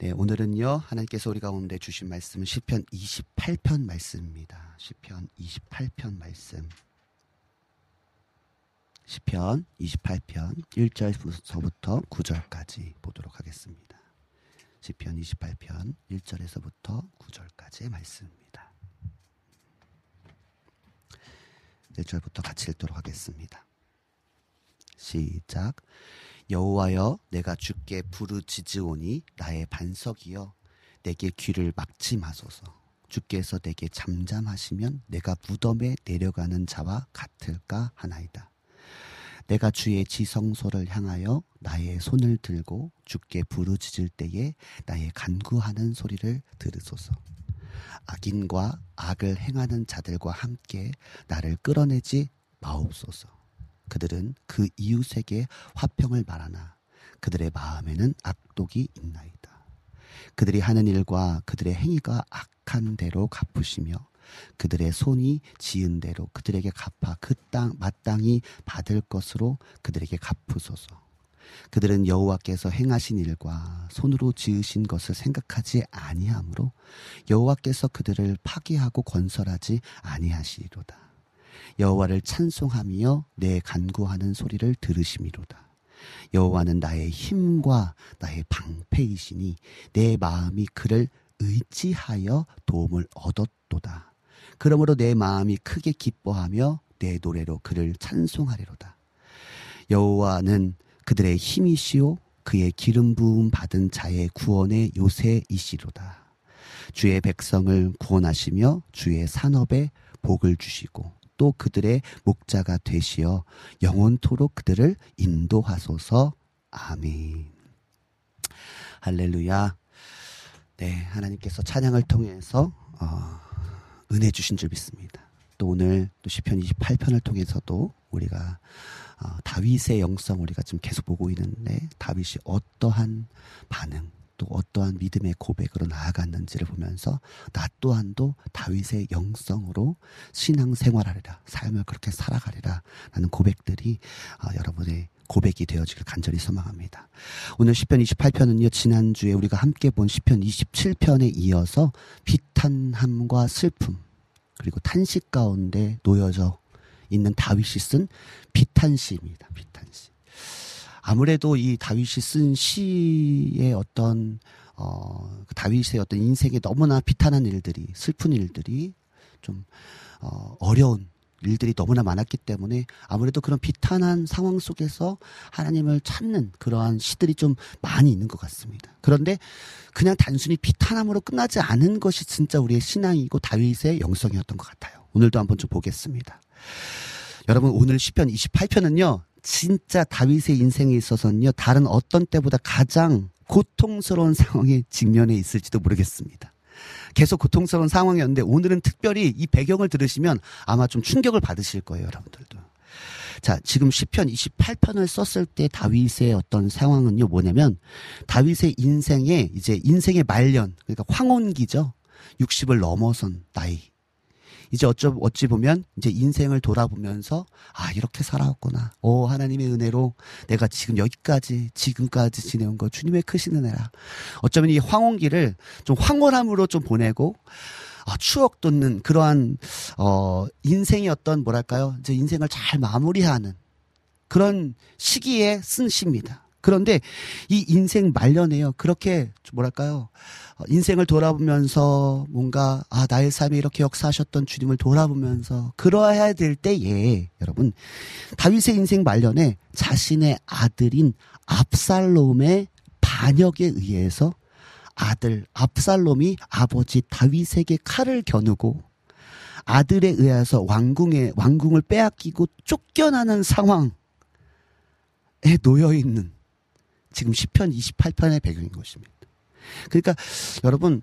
네, 오늘은요. 하나님께서 우리 가운데 주신 말씀은 시편 28편 말씀입니다. 시편 28편 말씀. 시편 28편 1절서부터 9절까지 보도록 하겠습니다. 시편 28편 1절에서부터 9절까지의 말씀입니다. 1절부터 같이 읽도록 하겠습니다. 시작. 여호와여 내가 주께 부르짖으오니 나의 반석이여 내게 귀를 막지 마소서. 주께서 내게 잠잠하시면 내가 무덤에 내려가는 자와 같을까 하나이다. 내가 주의 지성소를 향하여 나의 손을 들고 주께 부르짖을 때에 나의 간구하는 소리를 들으소서. 악인과 악을 행하는 자들과 함께 나를 끌어내지 마옵소서. 그들은 그 이웃에게 화평을 말하나 그들의 마음에는 악독이 있나이다. 그들이 하는 일과 그들의 행위가 악한 대로 갚으시며 그들의 손이 지은 대로 그들에게 갚아 그 땅 마땅히 받을 것으로 그들에게 갚으소서. 그들은 여호와께서 행하신 일과 손으로 지으신 것을 생각하지 아니하므로 여호와께서 그들을 파괴하고 건설하지 아니하시리로다. 여호와를 찬송하며 내 간구하는 소리를 들으심이로다. 여호와는 나의 힘과 나의 방패이시니 내 마음이 그를 의지하여 도움을 얻었도다. 그러므로 내 마음이 크게 기뻐하며 내 노래로 그를 찬송하리로다. 여호와는 그들의 힘이시오 그의 기름 부음 받은 자의 구원의 요새이시로다. 주의 백성을 구원하시며 주의 산업에 복을 주시고 또 그들의 목자가 되시어 영원토록 그들을 인도하소서. 아멘. 할렐루야. 네, 하나님께서 찬양을 통해서 어, 은혜 주신 줄 믿습니다. 또 오늘 또 시편 28편을 통해서도 우리가 어, 다윗의 영성 우리가 지금 계속 보고 있는데 다윗이 어떠한 반응 또 어떠한 믿음의 고백으로 나아갔는지를 보면서 나 또한도 다윗의 영성으로 신앙 생활하리라 삶을 그렇게 살아가리라 라는 고백들이 어, 여러분의 고백이 되어지길 간절히 소망합니다. 오늘 시편 28편은요. 지난주에 우리가 함께 본 시편 27편에 이어서 비탄함과 슬픔 그리고 탄식 가운데 놓여져 있는 다윗이 쓴 비탄시입니다. 비탄시. 아무래도 이 다윗이 쓴 시의 어떤 어, 그 다윗의 어떤 인생에 너무나 비탄한 일들이 슬픈 일들이 좀 어, 어려운 일들이 너무나 많았기 때문에 아무래도 그런 비탄한 상황 속에서 하나님을 찾는 그러한 시들이 좀 많이 있는 것 같습니다. 그런데 그냥 단순히 비탄함으로 끝나지 않은 것이 진짜 우리의 신앙이고 다윗의 영성이었던 것 같아요. 오늘도 한번 좀 보겠습니다. 여러분 오늘 시편 28편은요. 진짜 다윗의 인생에 있어서는요. 다른 어떤 때보다 가장 고통스러운 상황에 직면해 있을지도 모르겠습니다. 계속 고통스러운 상황이었는데 오늘은 특별히 이 배경을 들으시면 아마 좀 충격을 받으실 거예요, 여러분들도. 자, 지금 시편 28편을 썼을 때 다윗의 어떤 상황은요, 뭐냐면 다윗의 인생에 이제 인생의 말년, 그러니까 황혼기죠. 60을 넘어선 나이. 이제 어쩌, 어찌 보면 이제 인생을 돌아보면서 아, 이렇게 살아왔구나. 오, 하나님의 은혜로 내가 지금 여기까지, 지금까지 지내온 거 주님의 크신 은혜라. 어쩌면 이 황혼기를 좀 황홀함으로 좀 보내고 아, 추억 돋는 그러한 어 인생의 어떤 뭐랄까요? 이제 인생을 잘 마무리하는 그런 시기에 쓴 시입니다. 그런데 이 인생 말년에요. 그렇게 뭐랄까요? 어, 인생을 돌아보면서 뭔가 아 나의 삶에 이렇게 역사하셨던 주님을 돌아보면서 그러해야 될 때에 여러분 다윗의 인생 말년에 자신의 아들인 압살롬의 반역에 의해서 아들 압살롬이 아버지 다윗에게 칼을 겨누고 아들에 의해서 왕궁에 왕궁을 빼앗기고 쫓겨나는 상황에 놓여 있는 지금 시편 28편의 배경인 것입니다. 그러니까 여러분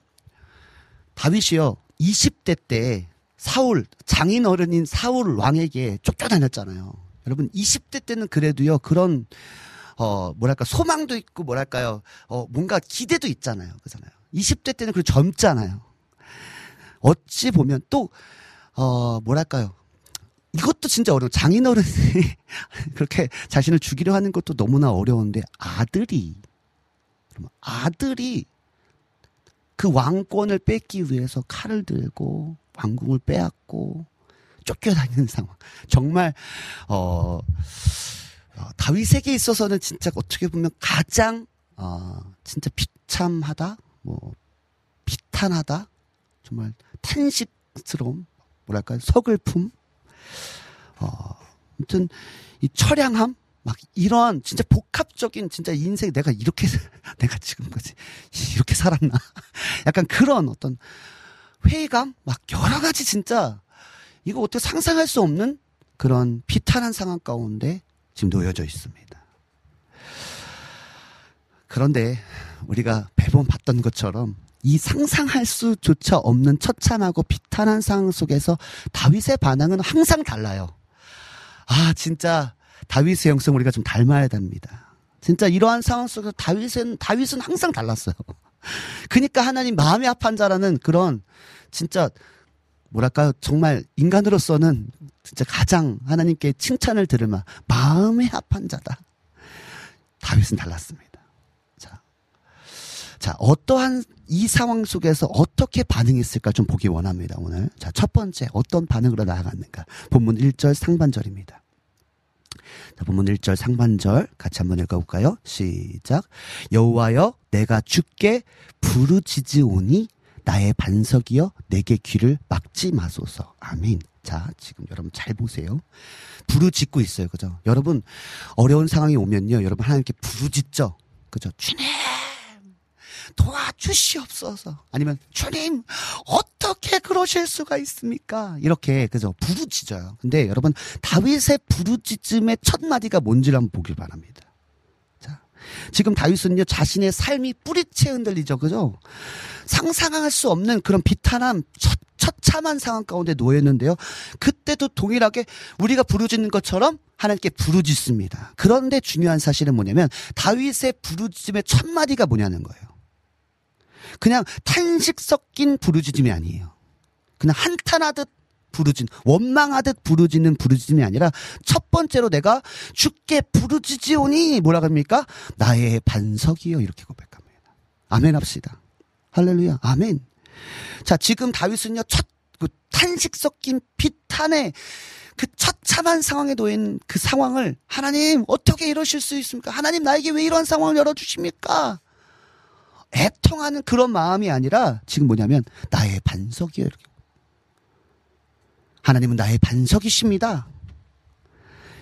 다윗이요 20대 때 사울 장인 어른인 사울 왕에게 쫓겨다녔잖아요. 여러분 20대 때는 그래도요 그런 어, 뭐랄까, 소망도 있고, 뭐랄까요, 어, 뭔가 기대도 있잖아요. 그잖아요. 20대 때는 그 젊잖아요. 어찌 보면 또, 어, 뭐랄까요. 이것도 진짜 어려워. 장인어른이 그렇게 자신을 죽이려 하는 것도 너무나 어려운데 아들이, 그러면 아들이 그 왕권을 뺏기 위해서 칼을 들고 왕궁을 빼앗고 쫓겨다니는 상황. 정말, 어, 어, 다윗에게 있어서는 진짜 어떻게 보면 가장, 어, 진짜 비참하다? 뭐, 비탄하다? 정말 탄식스러움? 뭐랄까 요? 서글픔? 어, 아무튼, 이 처량함? 막 이런 진짜 복합적인 진짜 인생 내가 이렇게 내가 지금까지 이렇게 살았나 약간 그런 어떤 회의감 막 여러 가지 진짜 이거 어떻게 상상할 수 없는 그런 비탄한 상황 가운데 지금 놓여져 있습니다. 그런데 우리가 매번 봤던 것처럼 이 상상할 수조차 없는 처참하고 비탄한 상황 속에서 다윗의 반응은 항상 달라요. 아, 진짜 다윗의 영성 우리가 좀 닮아야 됩니다. 진짜 이러한 상황 속에서 다윗은 다윗은 항상 달랐어요. 그러니까 하나님 마음이 아픈 자라는 그런 진짜 뭐랄까요 정말 인간으로서는 진짜 가장 하나님께 칭찬을 들을 만 마음의 합한 자다. 다윗은 달랐습니다. 자, 자 어떠한 이 상황 속에서 어떻게 반응했을까 좀 보기 원합니다 오늘. 자 첫 번째 어떤 반응으로 나아갔는가 본문 1절 상반절입니다. 자, 본문 1절 상반절 같이 한번 읽어볼까요? 시작. 여호와여 내가 주께 부르짖으오니 나의 반석이여 내게 귀를 막지 마소서. 아멘. 자, 지금 여러분 잘 보세요. 부르짖고 있어요. 그죠? 여러분, 어려운 상황이 오면요. 여러분 하나님께 부르짖죠. 그죠? 주님! 도와주시옵소서. 아니면, 주님! 어떻게 그러실 수가 있습니까? 이렇게, 그죠? 부르짖어요. 근데 여러분, 다윗의 부르짖음의 첫 마디가 뭔지를 한번 보길 바랍니다. 자, 지금 다윗은요, 자신의 삶이 뿌리채 흔들리죠. 그죠? 상상할 수 없는 그런 비탄한 처, 처참한 상황 가운데 놓였는데요. 그때도 동일하게 우리가 부르짖는 것처럼 하나님께 부르짖습니다. 그런데 중요한 사실은 뭐냐면 다윗의 부르짖음의 첫 마디가 뭐냐는 거예요. 그냥 탄식 섞인 부르짖음이 아니에요. 그냥 한탄하듯 부르짖, 원망하듯 부르짖는 부르짖음이 아니라 첫 번째로 내가 죽게 부르짖으오니 뭐라 합니까? 나의 반석이요 이렇게 고백합니다. 아멘 합시다. 할렐루야. 아멘. 자, 지금 다윗은요, 첫, 그 탄식 섞인 비탄의 그 처참한 상황에 놓인 그 상황을 하나님 어떻게 이러실 수 있습니까? 하나님 나에게 왜 이런 상황을 열어주십니까? 애통하는 그런 마음이 아니라 지금 뭐냐면 나의 반석이에요. 이렇게. 하나님은 나의 반석이십니다.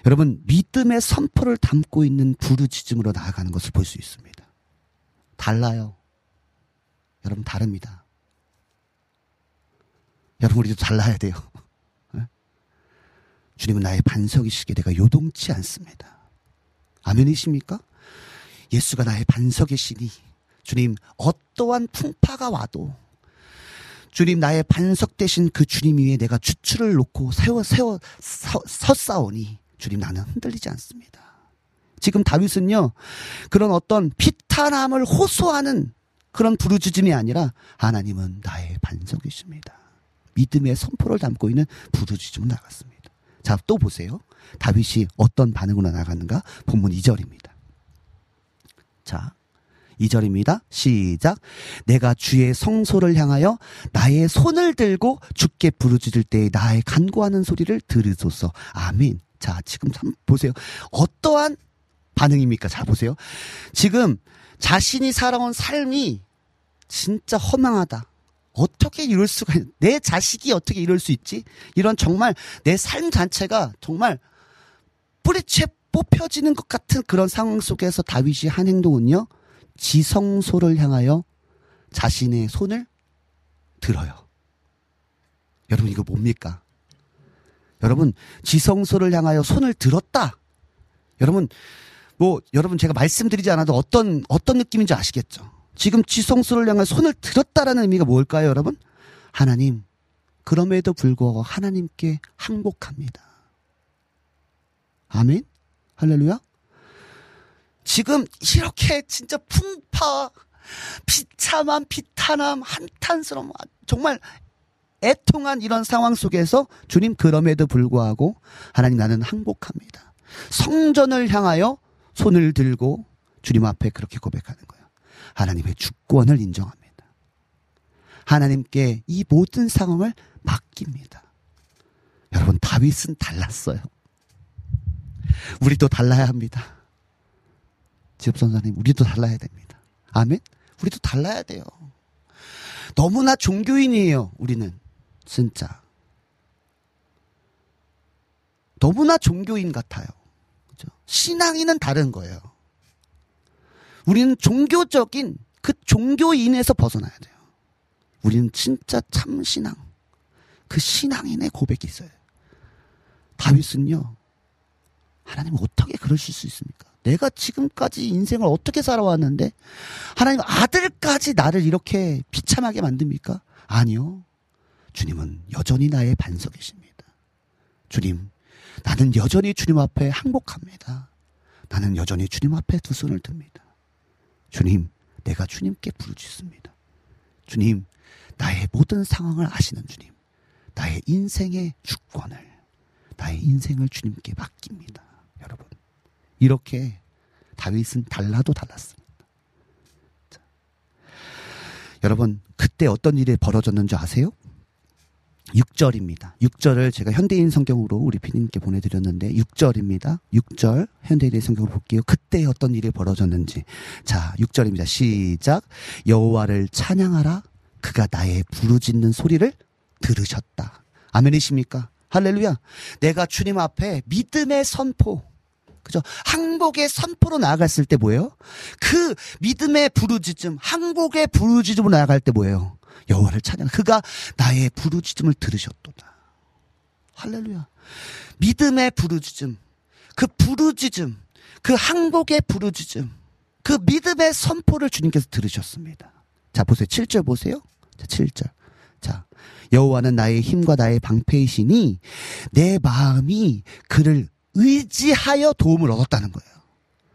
여러분 믿음의 선포를 담고 있는 부르짖음으로 나아가는 것을 볼 수 있습니다. 달라요. 여러분 다릅니다. 여러분 우리도 달라야 돼요. 네? 주님은 나의 반석이시기에 내가 요동치 않습니다. 아멘이십니까? 예수가 나의 반석이시니 주님 어떠한 풍파가 와도 주님 나의 반석 대신 그 주님 위에 내가 주추를 놓고 세워 세워 서, 섰사오니 주님 나는 흔들리지 않습니다. 지금 다윗은요 그런 어떤 피탄함을 호소하는 그런 부르짖음이 아니라 하나님은 나의 반석이십니다. 믿음의 선포를 담고 있는 부르짖음을 나갔습니다. 자, 또 보세요. 다윗이 어떤 반응으로 나갔는가? 본문 2절입니다. 자, 2절입니다. 시작. 내가 주의 성소를 향하여 나의 손을 들고 주께 부르짖을 때 나의 간구하는 소리를 들으소서. 아멘. 자, 지금 한번 보세요. 어떠한 반응입니까? 자, 보세요. 지금 자신이 살아온 삶이 진짜 허망하다. 어떻게 이럴 수가, 있, 내 자식이 어떻게 이럴 수 있지? 이런 정말 내 삶 자체가 정말 뿌리채 뽑혀지는 것 같은 그런 상황 속에서 다윗이 한 행동은요, 지성소를 향하여 자신의 손을 들어요. 여러분, 이거 뭡니까? 여러분, 지성소를 향하여 손을 들었다. 여러분, 뭐, 여러분 제가 말씀드리지 않아도 어떤, 어떤 느낌인지 아시겠죠? 지금 지성소를 향해 손을 들었다라는 의미가 뭘까요, 여러분? 하나님, 그럼에도 불구하고 하나님께 항복합니다. 아멘? 할렐루야? 지금 이렇게 진짜 풍파, 비참한 비탄함, 한탄스러움, 정말 비통한 이런 상황 속에서 주님 그럼에도 불구하고 하나님 나는 항복합니다. 성전을 향하여 손을 들고 주님 앞에 그렇게 고백하는 거예요. 하나님의 주권을 인정합니다. 하나님께 이 모든 상황을 맡깁니다. 여러분 다윗은 달랐어요. 우리도 달라야 합니다. 지엽 선사님, 우리도 달라야 됩니다. 아멘? 우리도 달라야 돼요. 너무나 종교인이에요, 우리는. 진짜. 너무나 종교인 같아요. 그죠? 신앙인은 다른 거예요. 우리는 종교적인 그 종교인에서 벗어나야 돼요. 우리는 진짜 참 신앙. 그 신앙인의 고백이 있어요. 다윗은요, 하나님 어떻게 그러실 수 있습니까? 내가 지금까지 인생을 어떻게 살아왔는데, 하나님 아들까지 나를 이렇게 비참하게 만듭니까? 아니요. 주님은 여전히 나의 반석이십니다. 주님, 나는 여전히 주님 앞에 항복합니다. 나는 여전히 주님 앞에 두 손을 듭니다. 주님, 내가 주님께 부르짖습니다. 주님, 나의 모든 상황을 아시는 주님, 나의 인생의 주권을, 나의 인생을 주님께 맡깁니다. 여러분. 이렇게 다윗은 달라도 달랐습니다. 자. 여러분, 그때 어떤 일이 벌어졌는지 아세요? 6절입니다. 6절을 제가 현대인 성경으로 우리 피디님께 보내드렸는데 6절입니다. 6절 현대인 성경으로 볼게요. 그때 어떤 일이 벌어졌는지. 자, 6절입니다. 시작. 여호와를 찬양하라. 그가 나의 부르짖는 소리를 들으셨다. 아멘이십니까? 할렐루야. 내가 주님 앞에 믿음의 선포. 그죠? 항복의 선포로 나아갔을 때 뭐예요? 그 믿음의 부르짖음, 항복의 부르짖음으로 나아갈 때 뭐예요? 여호와를 찬양. 그가 나의 부르짖음을 들으셨도다. 할렐루야. 믿음의 부르짖음, 그 부르짖음, 그 항복의 부르짖음, 그 믿음의 선포를 주님께서 들으셨습니다. 자, 보세요. 7절 보세요. 자, 7절. 자, 여호와는 나의 힘과 나의 방패이시니 내 마음이 그를 의지하여 도움을 얻었다는 거예요.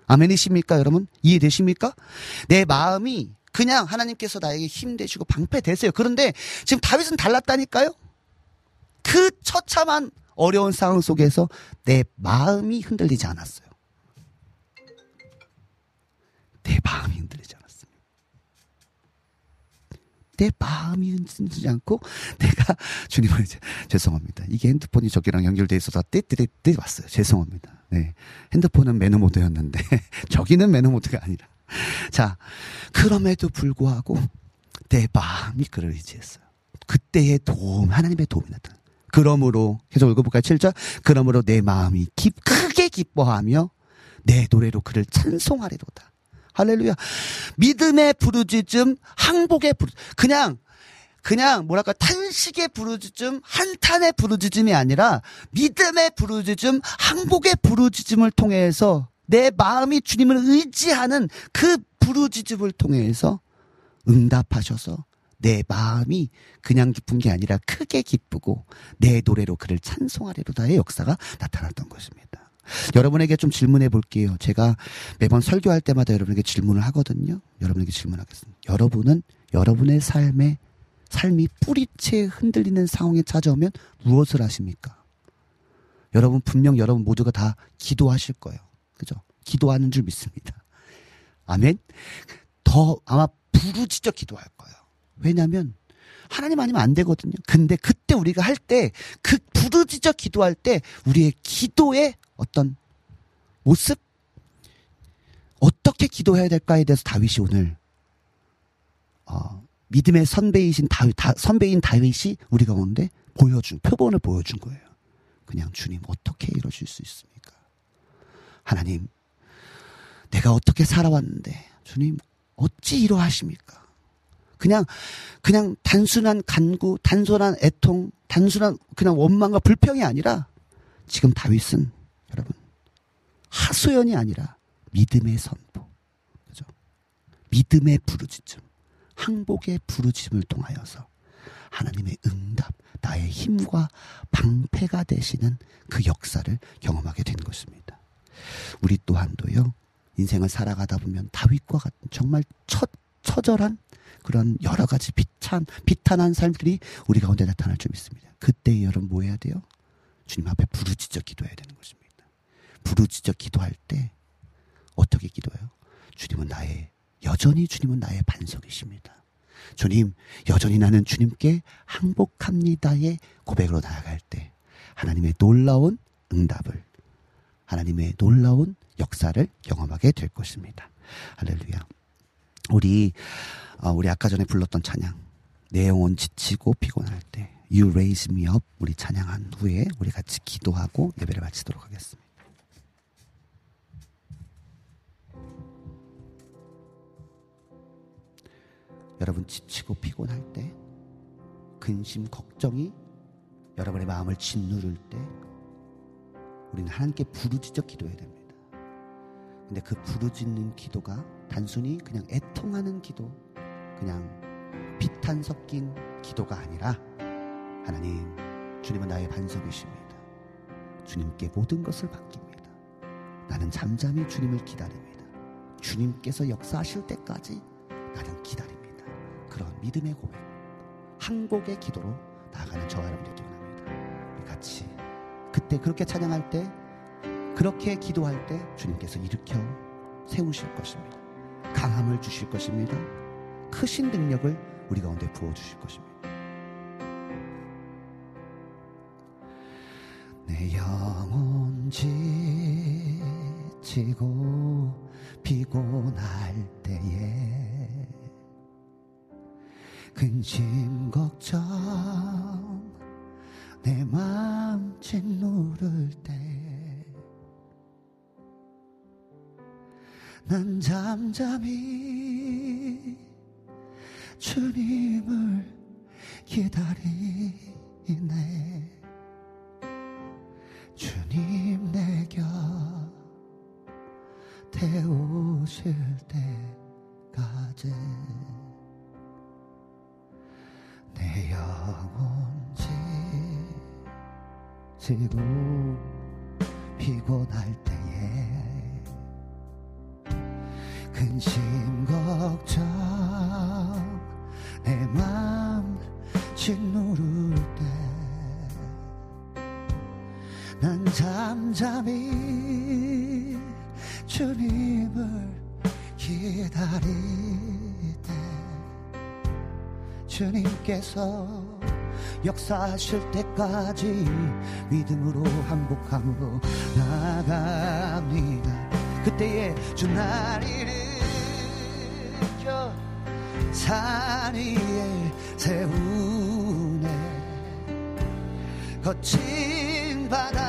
아멘이십니까, 여러분? 이해되십니까? 내 마음이 그냥 하나님께서 나에게 힘 되시고 방패 되세요. 그런데 지금 다윗은 달랐다니까요? 그 처참한 어려운 상황 속에서 내 마음이 흔들리지 않았어요. 내 마음이 흔들리지 않았습니다. 내 마음이 흔들리지 않고 내가 주님을 이제 죄송합니다. 이게 핸드폰이 저기랑 연결돼 있어서 띠띠띠 왔어요. 죄송합니다. 네. 핸드폰은 매너 모드였는데 저기는 매너 모드가 아니라 자, 그럼에도 불구하고 내 마음이 그를 의지했어요. 그때의 도움, 하나님의 도움이 나타. 그러므로 계속 읽어볼까요? 7절. 그러므로 내 마음이 기, 크게 기뻐하며 내 노래로 그를 찬송하리로다. 할렐루야. 믿음의 부르짖음, 항복의 부르 그냥 그냥 뭐랄까 탄식의 부르짖음, 한탄의 부르짖음이 아니라 믿음의 부르짖음, 항복의 부르짖음을 통해서 내 마음이 주님을 의지하는 그 부르짖음을 통해서 응답하셔서 내 마음이 그냥 기쁜 게 아니라 크게 기쁘고 내 노래로 그를 찬송하리로다의 역사가 나타났던 것입니다. 여러분에게 좀 질문해 볼게요. 제가 매번 설교할 때마다 여러분에게 질문을 하거든요. 여러분에게 질문하겠습니다. 여러분은 여러분의 삶에 삶이 뿌리채 흔들리는 상황에 찾아오면 무엇을 하십니까? 여러분 분명 여러분 모두가 다 기도하실 거예요. 그죠? 기도하는 줄 믿습니다. 아멘. 더 아마 부르짖어 기도할 거예요. 왜냐하면 하나님 아니면 안 되거든요. 근데 그때 우리가 할 때 그 부르짖어 기도할 때 우리의 기도의 어떤 모습 어떻게 기도해야 될까에 대해서 다윗이 오늘 어, 믿음의 선배이신 다윗 다, 선배인 다윗이 우리 가운데 보여준 표본을 보여준 거예요. 그냥 주님 어떻게 이러실 수 있습니까? 하나님 내가 어떻게 살아왔는데 주님 어찌 이러하십니까? 그냥 그냥 단순한 간구, 단순한 애통, 단순한 그냥 원망과 불평이 아니라 지금 다윗은 여러분 하소연이 아니라 믿음의 선포, 그죠? 믿음의 부르짖음, 항복의 부르짖음을 통하여서 하나님의 응답, 나의 힘과 방패가 되시는 그 역사를 경험하게 된 것입니다. 우리 또한도요 인생을 살아가다 보면 다윗과 같은 정말 첫 처절한 그런 여러 가지 비탄, 비탄한 삶들이 우리 가운데 나타날 줄 믿습니다. 그때 여러분 뭐 해야 돼요? 주님 앞에 부르짖어 기도해야 되는 것입니다. 부르짖어 기도할 때 어떻게 기도해요? 주님은 나의 여전히 주님은 나의 반석이십니다. 주님, 여전히 나는 주님께 항복합니다의 고백으로 나아갈 때 하나님의 놀라운 응답을 하나님의 놀라운 역사를 경험하게 될 것입니다. 할렐루야. 우리 어, 우리 아까 전에 불렀던 찬양 내 영혼 지치고 피곤할 때 You raise me up 우리 찬양한 후에 우리 같이 기도하고 예배를 마치도록 하겠습니다. 여러분 지치고 피곤할 때 근심 걱정이 여러분의 마음을 짓누를 때 우리는 하나님께 부르짖어 기도해야 됩니다. 근데 그 부르짖는 기도가 단순히 그냥 애통하는 기도, 그냥 비탄 섞인 기도가 아니라 하나님, 주님은 나의 반석이십니다. 주님께 모든 것을 맡깁니다. 나는 잠잠히 주님을 기다립니다. 주님께서 역사하실 때까지 나는 기다립니다. 그런 믿음의 고백, 한 곡의 기도로 나아가는 저와 여러분들 되기 원합니다. 우리 같이 그때 그렇게 찬양할 때 그렇게 기도할 때 주님께서 일으켜 세우실 것입니다. 강함을 주실 것입니다. 크신 능력을 우리 가운데 부어 주실 것입니다. 내 영혼 지치고 피곤할 때에 근심 걱정. 내 마음 짓누를 때 난 잠잠히 주님을 기다리네 지치고 피곤할 때에 근심 걱정 내 맘 짓누를 때 난 잠잠히 주님을 기다릴 때 주님께서 역사하실 때까지 믿음으로 항복함으로 나갑니다. 그때에 주 나를 일으켜 산 위에 세우네 거친 바다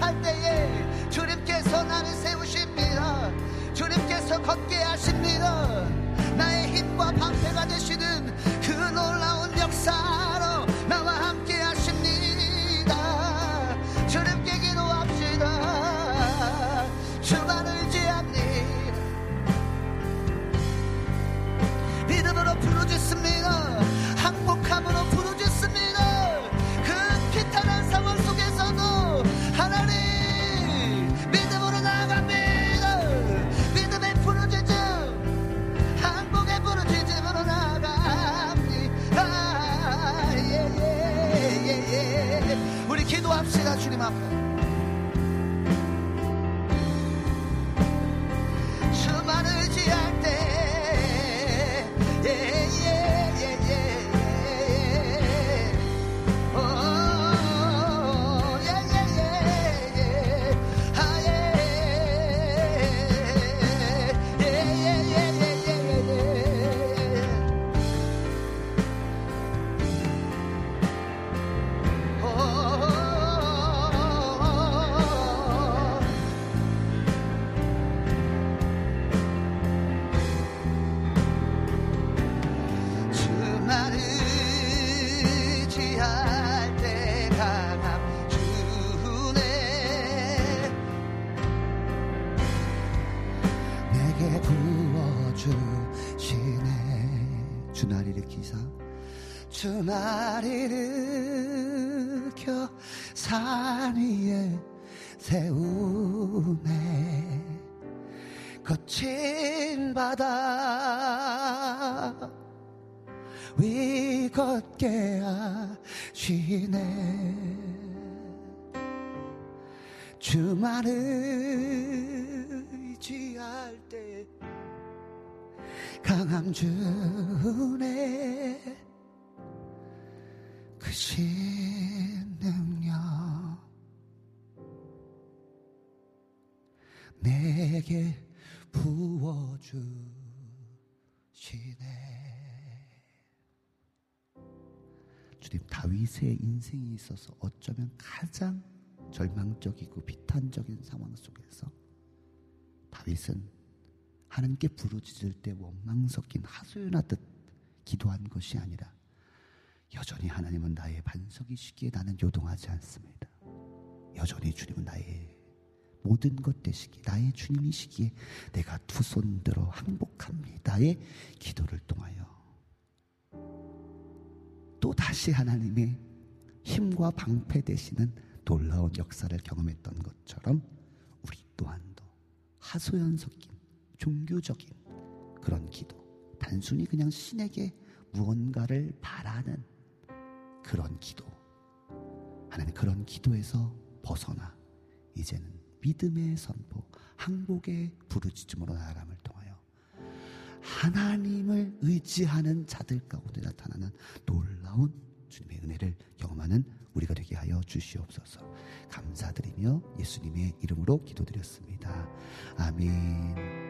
항 주말 일으켜 산 위에 세우네. 거친 바다 위 걷게 하시네. 주말 의지할 때 강함 주네 크신 능력. 내게 부어주시네. 주님 다윗의 인생에 있어서 어쩌면 가장 절망적이고 비탄적인 상황 속에서 다윗은 하나님께 부르짖을 때 원망 섞인 하소연하듯 기도한 것이 아니라 여전히 하나님은 나의 반석이시기에 나는 요동하지 않습니다. 여전히 주님은 나의 모든 것 되시기 나의 주님이시기에 내가 두 손 들어 항복합니다의 기도를 통하여 또 다시 하나님의 힘과 방패 되시는 놀라운 역사를 경험했던 것처럼 우리 또한도 하소연 섞인 종교적인 그런 기도 단순히 그냥 신에게 무언가를 바라는 그런 기도 하나님 그런 기도에서 벗어나 이제는 믿음의 선포, 항복의 부르짖음으로 나아감을 통하여 하나님을 의지하는 자들 가운데 나타나는 놀라운 주님의 은혜를 경험하는 우리가 되게 하여 주시옵소서. 감사드리며 예수님의 이름으로 기도드렸습니다. 아멘.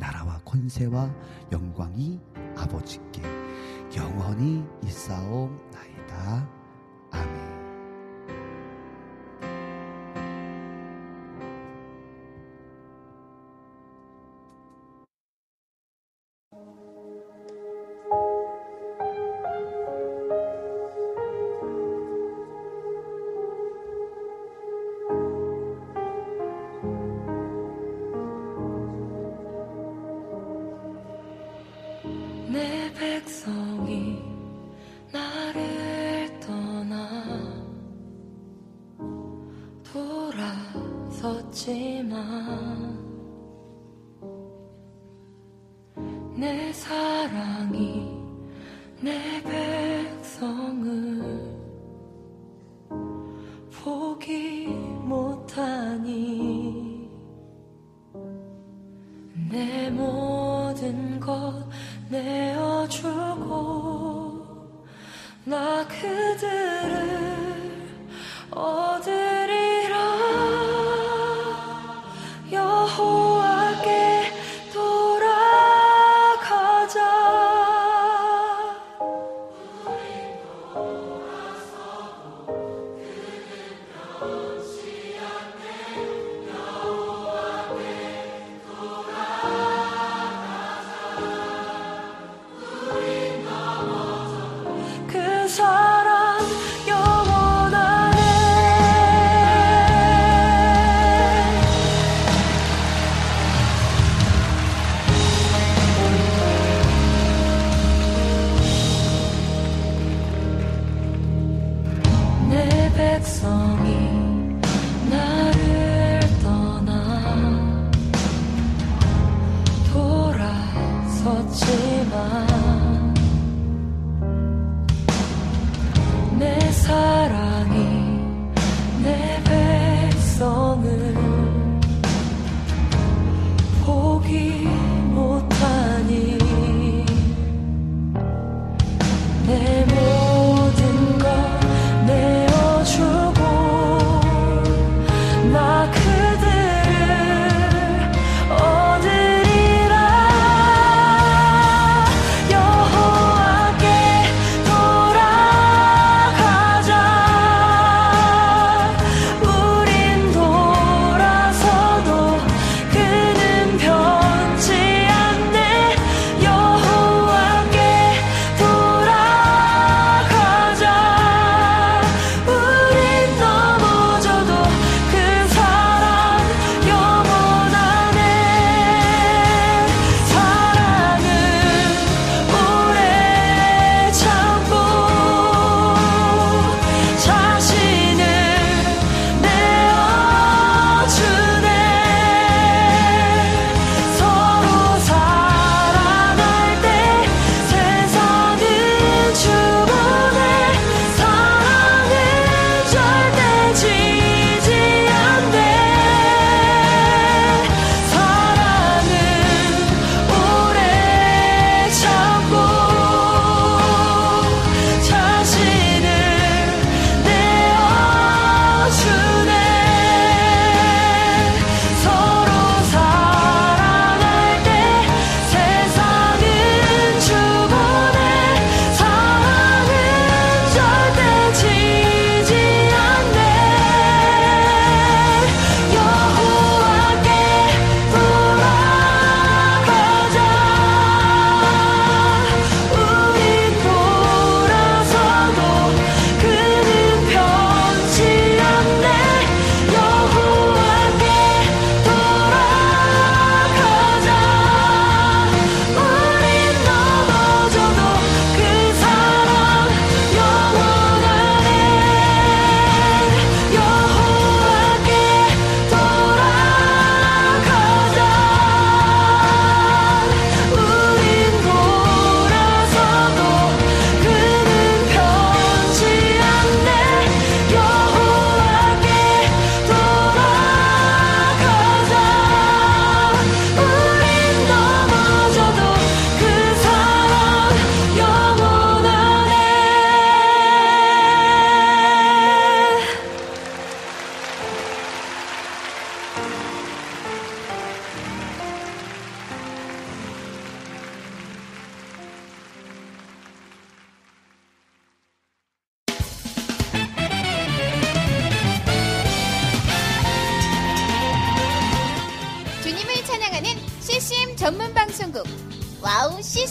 나라와 권세와 영광이 아버지께 영원히 있사옵나이다. 아멘.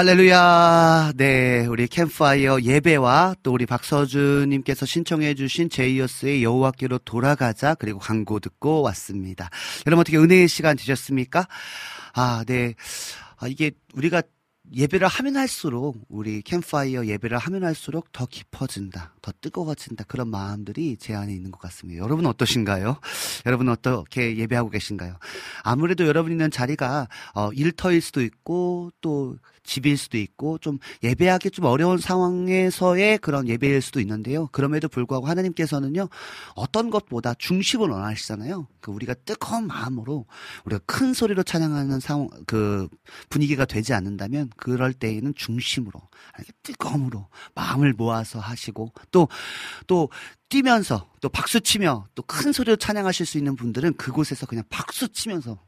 할렐루야. 네, 우리 캠파이어 예배와 또 우리 박서준님께서 신청해주신 제이어스의 여호와께로 돌아가자 그리고 광고 듣고 왔습니다. 여러분 어떻게 은혜의 시간 되셨습니까? 아, 네. 아, 이게 우리가 예배를 하면 할수록 우리 캠파이어 예배를 하면 할수록 더 깊어진다, 더 뜨거워진다 그런 마음들이 제 안에 있는 것 같습니다. 여러분 어떠신가요? 여러분 어떻게 예배하고 계신가요? 아무래도 여러분 있는 자리가 어, 일터일 수도 있고 또 집일 수도 있고 좀 예배하기 좀 어려운 상황에서의 그런 예배일 수도 있는데요. 그럼에도 불구하고 하나님께서는요 어떤 것보다 중심을 원하시잖아요. 그 우리가 뜨거운 마음으로 우리가 큰 소리로 찬양하는 상황 그 분위기가 되지 않는다면 그럴 때에는 중심으로 뜨거움으로 마음을 모아서 하시고 또 또 뛰면서 또 박수 치며 또 큰 소리로 찬양하실 수 있는 분들은 그곳에서 그냥 박수 치면서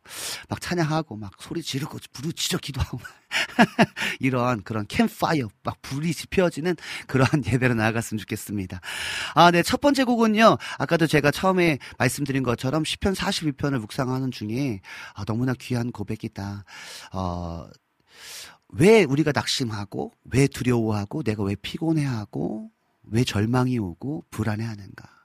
막 찬양하고 막 소리 지르고 부르짖어 기도하고 이러한 그런 캠파이어 막 불이 지펴지는 그러한 예배로 나아갔으면 좋겠습니다. 아, 네. 첫 번째 곡은요. 아까도 제가 처음에 말씀드린 것처럼 10편 42편을 묵상하는 중에 아, 너무나 귀한 고백이다. 어, 왜 우리가 낙심하고 왜 두려워하고 내가 왜 피곤해하고 왜 절망이 오고 불안해하는가?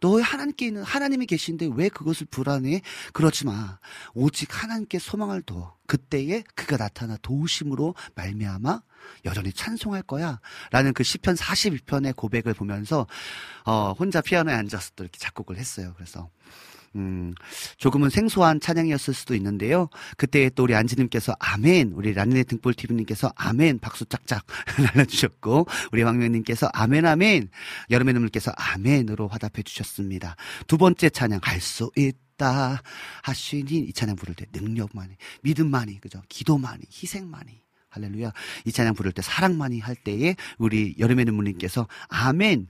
너 하나님께 있는 하나님이 계신데 왜 그것을 불안해? 그러지 마. 오직 하나님께 소망을 둬. 그때에 그가 나타나 도우심으로 말미암아 여전히 찬송할 거야. 라는 그 시편 42편의 고백을 보면서 어 혼자 피아노에 앉아서 또 이렇게 작곡을 했어요. 그래서 음, 조금은 생소한 찬양이었을 수도 있는데요. 그때 또 우리 안지님께서 아멘, 우리 란네 등불 TV님께서 아멘 박수 짝짝 날려주셨고, 우리 황명님께서 아멘 아멘, 여름의 눈물께서 아멘으로 화답해 주셨습니다. 두 번째 찬양 할수 있다 하시니 이 찬양 부를 때 능력만이, 믿음만이, 그죠? 기도만이, 희생만이. 할렐루야. 이 찬양 부를 때 사랑만이 할 때에 우리 여름의 눈물님께서 아멘.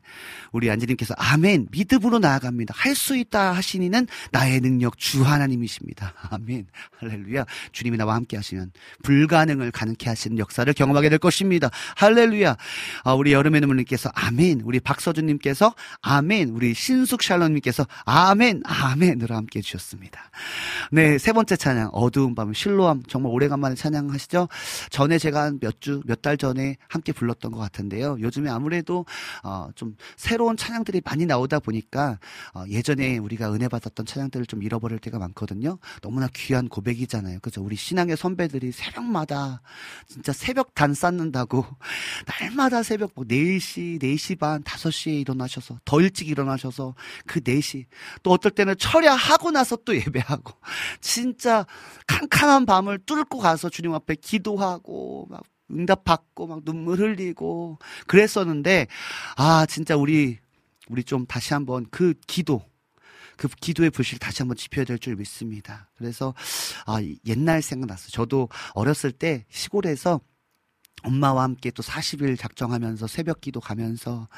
우리 안지님께서 아멘. 믿음으로 나아갑니다. 할 수 있다 하시니는 나의 능력 주 하나님이십니다. 아멘. 할렐루야. 주님이 나와 함께 하시면 불가능을 가능케 하시는 역사를 경험하게 될 것입니다. 할렐루야. 아, 우리 여름의 눈물님께서 아멘. 우리 박서준님께서 아멘. 우리 신숙 샬롬님께서 아멘. 아멘으로 함께 해주셨습니다. 네. 세 번째 찬양. 어두운 밤 실로암. 정말 오래간만에 찬양하시죠? 전에 제가 한 몇 주, 몇 달 전에 함께 불렀던 것 같은데요. 요즘에 아무래도, 어, 좀 새로운 찬양들이 많이 나오다 보니까, 어, 예전에 우리가 은혜 받았던 찬양들을 좀 잃어버릴 때가 많거든요. 너무나 귀한 고백이잖아요. 그죠? 우리 신앙의 선배들이 새벽마다, 진짜 새벽 단 쌓는다고, 날마다 새벽 뭐 4시, 4시 반, 5시에 일어나셔서, 더 일찍 일어나셔서, 그 4시, 또 어떨 때는 철야하고 나서 또 예배하고, 진짜 캄캄한 밤을 뚫고 가서 주님 앞에 기도하고, 막 응답 받고, 막 눈물 흘리고, 그랬었는데, 아, 진짜 우리, 우리 좀 다시 한번 그 기도, 그 기도의 불씨를 다시 한번 지펴야 될 줄 믿습니다. 그래서, 아, 옛날 생각났어요. 저도 어렸을 때 시골에서 엄마와 함께 또 40일 작정하면서 새벽 기도 가면서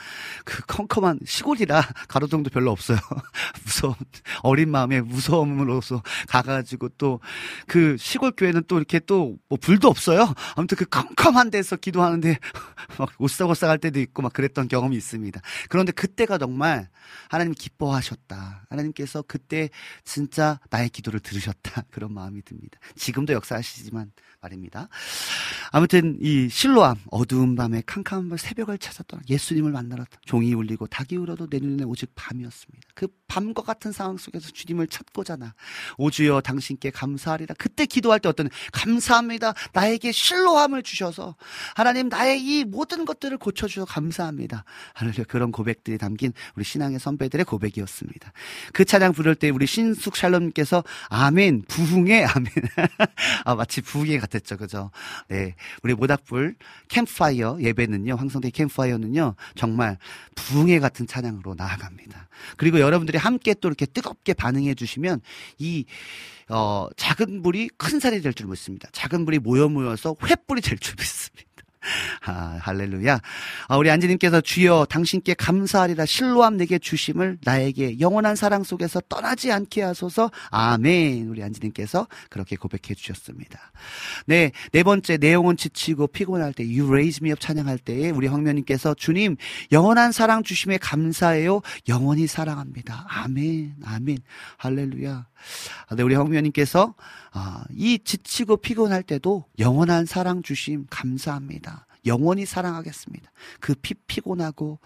그 컴컴한 시골이라 가로등도 별로 없어요. 무서운 어린 마음에 무서움으로서 가가지고 또 그 시골 교회는 또 이렇게 또 뭐 불도 없어요. 아무튼 그 컴컴한 데서 기도하는데 막 오싹오싹 할 때도 있고 막 그랬던 경험이 있습니다. 그런데 그때가 정말 하나님 기뻐하셨다. 하나님께서 그때 진짜 나의 기도를 들으셨다. 그런 마음이 듭니다. 지금도 역사하시지만 말입니다. 아무튼 이 실로암 어두운 밤에 캄캄한 밤 새벽을 찾았던 예수님을 만나러 종이 울리고 닭이 울어도 내 눈에 오직 밤이었습니다. 그 밤과 같은 상황 속에서 주님을 찾고자나 오주여 당신께 감사하리라. 그때 기도할 때 어떤 감사합니다. 나에게 실로함을 주셔서 하나님 나의 이 모든 것들을 고쳐 주셔서 감사합니다. 하늘에 그런 고백들이 담긴 우리 신앙의 선배들의 고백이었습니다. 그 찬양 부를 때 우리 신숙 샬롬님께서 아멘 부흥의 아멘 아 마치 부흥의 같았죠 그죠 네 우리 모닥불 캠파이어 예배는요 황성대 캠파이어는요 정말 부흥의 같은 찬양으로 나아갑니다. 그리고 여러분들이 함께 또 이렇게 뜨겁게 반응해 주시면 이 어, 작은 불이 큰 살이 될 줄 믿습니다. 작은 불이 모여 모여서 횃불이 될 줄 믿습니다. 아, 할렐루야. 아, 우리 안지님께서 주여 당신께 감사하리라 실로함 내게 주심을 나에게 영원한 사랑 속에서 떠나지 않게 하소서. 아멘. 우리 안지님께서 그렇게 고백해 주셨습니다. 네, 네 번째 내용은 지치고 피곤할 때 You Raise Me Up 찬양할 때에 우리 황면님께서 주님 영원한 사랑 주심에 감사해요. 영원히 사랑합니다. 아멘. 아멘. 할렐루야. 아, 네, 우리 황면님께서 아, 이 지치고 피곤할 때도 영원한 사랑 주심 감사합니다. 영원히 사랑하겠습니다. 그 피, 피곤하고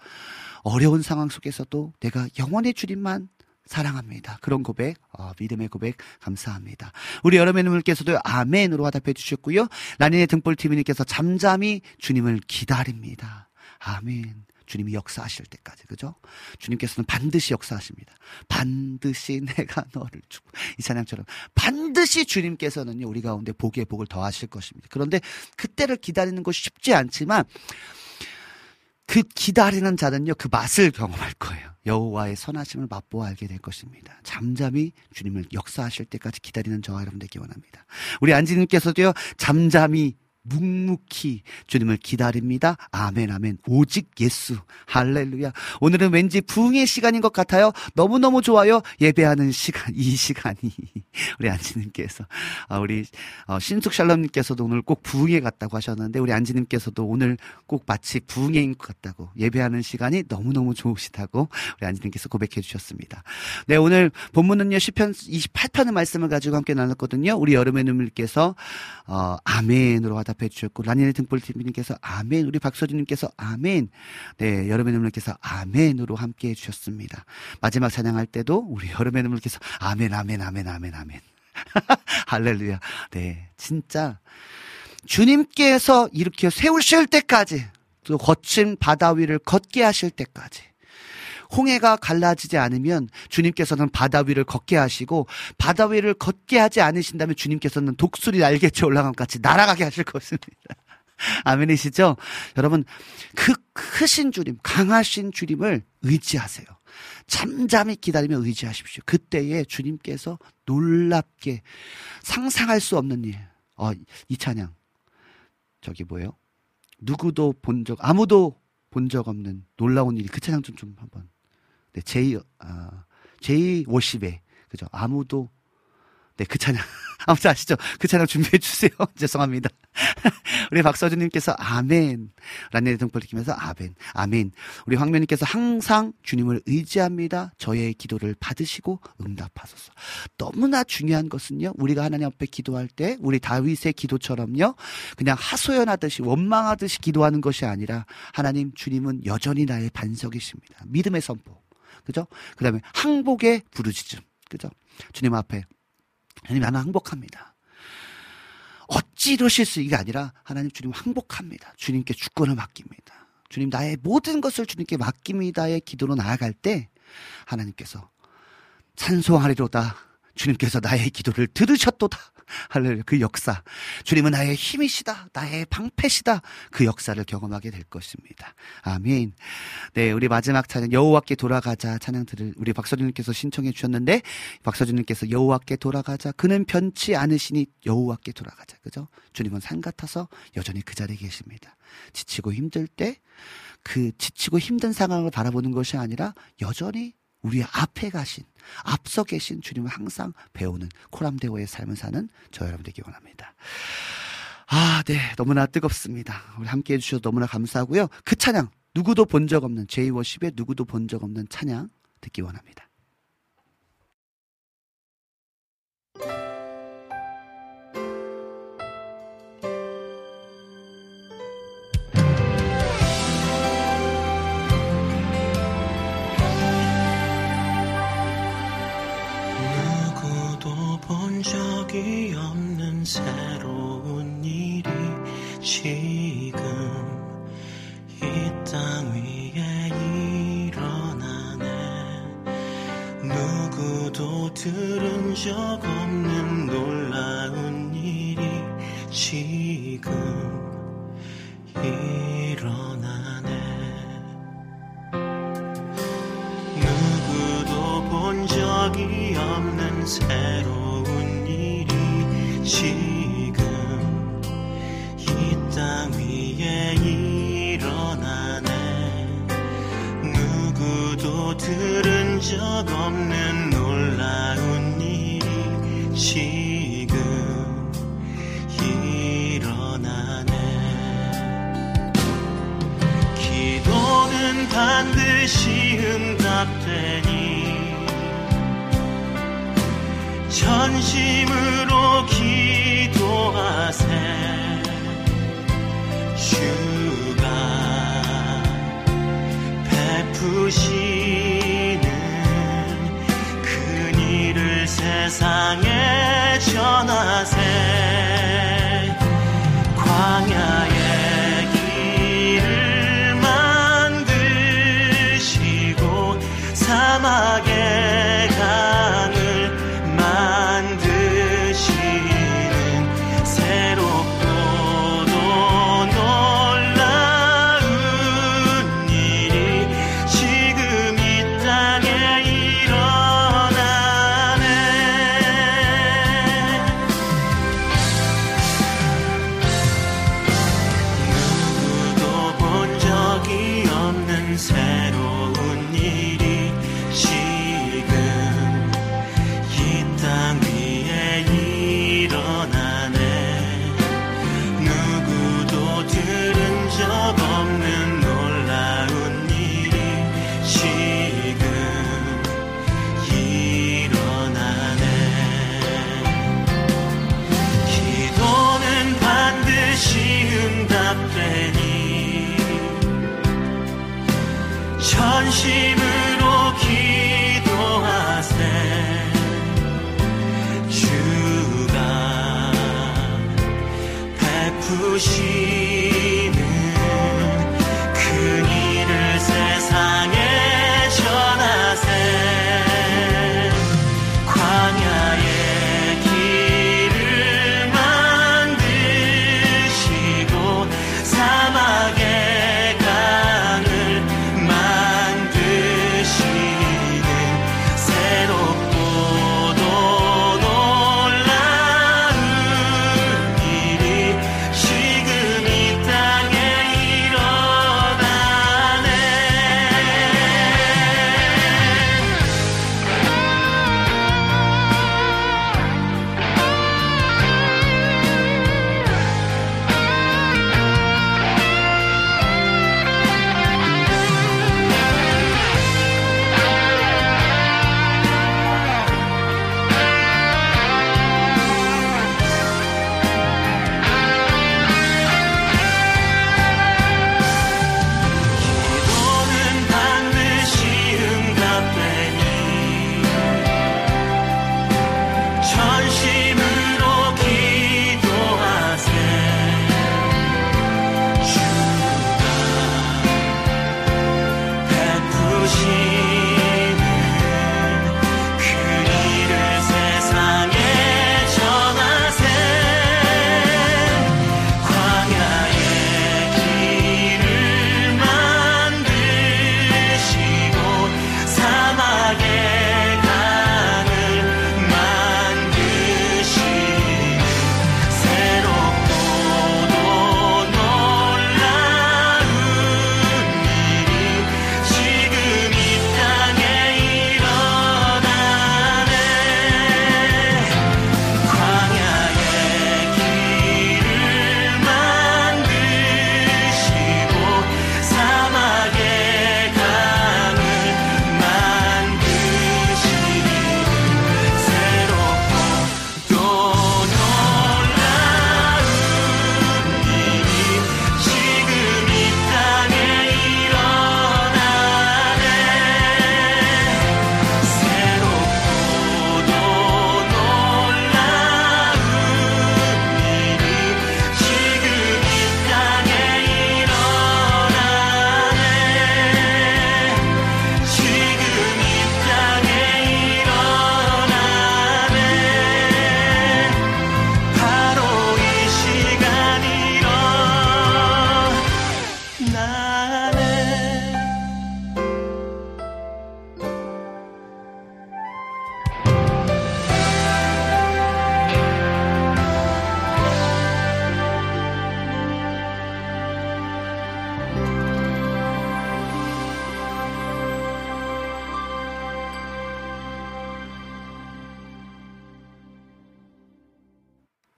어려운 상황 속에서도 내가 영원히 주님만 사랑합니다. 그런 고백, 어, 믿음의 고백 감사합니다. 우리 여러분들께서도 아멘으로 화답해 주셨고요. 라니네 등불TV님께서 잠잠히 주님을 기다립니다. 아멘. 주님이 역사하실 때까지 그죠? 주님께서는 반드시 역사하십니다. 반드시 내가 너를 주고 이 찬양처럼 반드시 주님께서는요 우리 가운데 복의 복을 더하실 것입니다. 그런데 그때를 기다리는 것이 쉽지 않지만 그 기다리는 자는요 그 맛을 경험할 거예요. 여호와의 선하심을 맛보아 알게 될 것입니다. 잠잠히 주님을 역사하실 때까지 기다리는 저와 여러분 되기 원합니다. 우리 안지님께서도요 잠잠히 묵묵히 주님을 기다립니다. 아멘, 아멘. 오직 예수. 할렐루야. 오늘은 왠지 부흥의 시간인 것 같아요. 너무너무 좋아요. 예배하는 시간, 이 시간이. 우리 안지님께서. 아, 우리, 어, 신숙 샬롬님께서도 오늘 꼭 부흥회 같다고 하셨는데, 우리 안지님께서도 오늘 꼭 마치 부흥회인 것 같다고. 예배하는 시간이 너무너무 좋으시다고 우리 안지님께서 고백해 주셨습니다. 네, 오늘 본문은요, 10편, 28편의 말씀을 가지고 함께 나눴거든요. 우리 여름의 눈물께서, 어, 아멘으로 하다 응답해 주셨고 라니네 등불TV님께서 아멘 우리 박서준님께서 아멘. 네 여름의 눈물께서 아멘으로 함께 해 주셨습니다. 마지막 찬양할 때도 우리 여름의 눈물께서 아멘 아멘 아멘 아멘 아멘. 할렐루야. 네 진짜 주님께서 이렇게 세우실 때까지 또 거친 바다 위를 걷게 하실 때까지 홍해가 갈라지지 않으면 주님께서는 바다 위를 걷게 하시고 바다 위를 걷게 하지 않으신다면 주님께서는 독수리 날개쳐 올라감 같이 날아가게 하실 것입니다. 아멘이시죠? 여러분 그 크신 주님, 강하신 주님을 의지하세요. 잠잠히 기다리며 의지하십시오. 그때에 주님께서 놀랍게 상상할 수 없는 일. 어, 이 찬양. 저기 뭐예요? 누구도 본 적, 아무도 본 적 없는 놀라운 일이 그 찬양 좀, 좀 한번. 네, 제이, 아, 제이 워십에, 그죠? 아무도, 네, 그 찬양. 아무튼 아시죠? 그 찬양 준비해 주세요. 죄송합니다. 우리 박서준님께서 아멘. 란네리 등불 느끼면서 아멘. 아멘. 우리 황면님께서 항상 주님을 의지합니다. 저의 기도를 받으시고 응답하소서. 너무나 중요한 것은요. 우리가 하나님 앞에 기도할 때 우리 다윗의 기도처럼요. 그냥 하소연하듯이 원망하듯이 기도하는 것이 아니라 하나님 주님은 여전히 나의 반석이십니다. 믿음의 선포. 그죠? 그 다음에 항복의 부르짖음. 그죠? 주님 앞에 하나님 나는 항복합니다. 어찌 이러실 수 이게 아니라 하나님 주님 항복합니다. 주님께 주권을 맡깁니다. 주님 나의 모든 것을 주님께 맡깁니다의 기도로 나아갈 때 하나님께서 찬송하리로다. 주님께서 나의 기도를 들으셨도다. 할렐루야. 그 역사. 주님은 나의 힘이시다. 나의 방패시다. 그 역사를 경험하게 될 것입니다. 아멘. 네, 우리 마지막 찬양 여호와께 돌아가자 찬양 들을 우리 박서준님께서 신청해 주셨는데 박서준님께서 여호와께 돌아가자. 그는 변치 않으시니 여호와께 돌아가자. 그죠? 주님은 산 같아서 여전히 그 자리에 계십니다. 지치고 힘들 때 그 지치고 힘든 상황을 바라보는 것이 아니라 여전히 우리 앞에 가신 앞서 계신 주님을 항상 배우는 코람데오의 삶을 사는 저 여러분 되기 원합니다. 아, 네. 너무나 뜨겁습니다. 우리 함께 해주셔서 너무나 감사하고요. 그 찬양, 누구도 본 적 없는, 제이워십의 누구도 본 적 없는 찬양 듣기 원합니다. 새로운 일이 지금 이 땅 위에 일어나네. 누구도 들은 적 없는 놀라운 일이 지금 일어나네. 누구도 본 적이 없는 새로운 지금 이 땅 위에 일어나네. 누구도 들은 적 없는 놀라운 일이 지금 일어나네. 기도는 반드시 응답되니 전심으로 기도하세. 주가 베푸시는 그 일을 세상에 전하세 베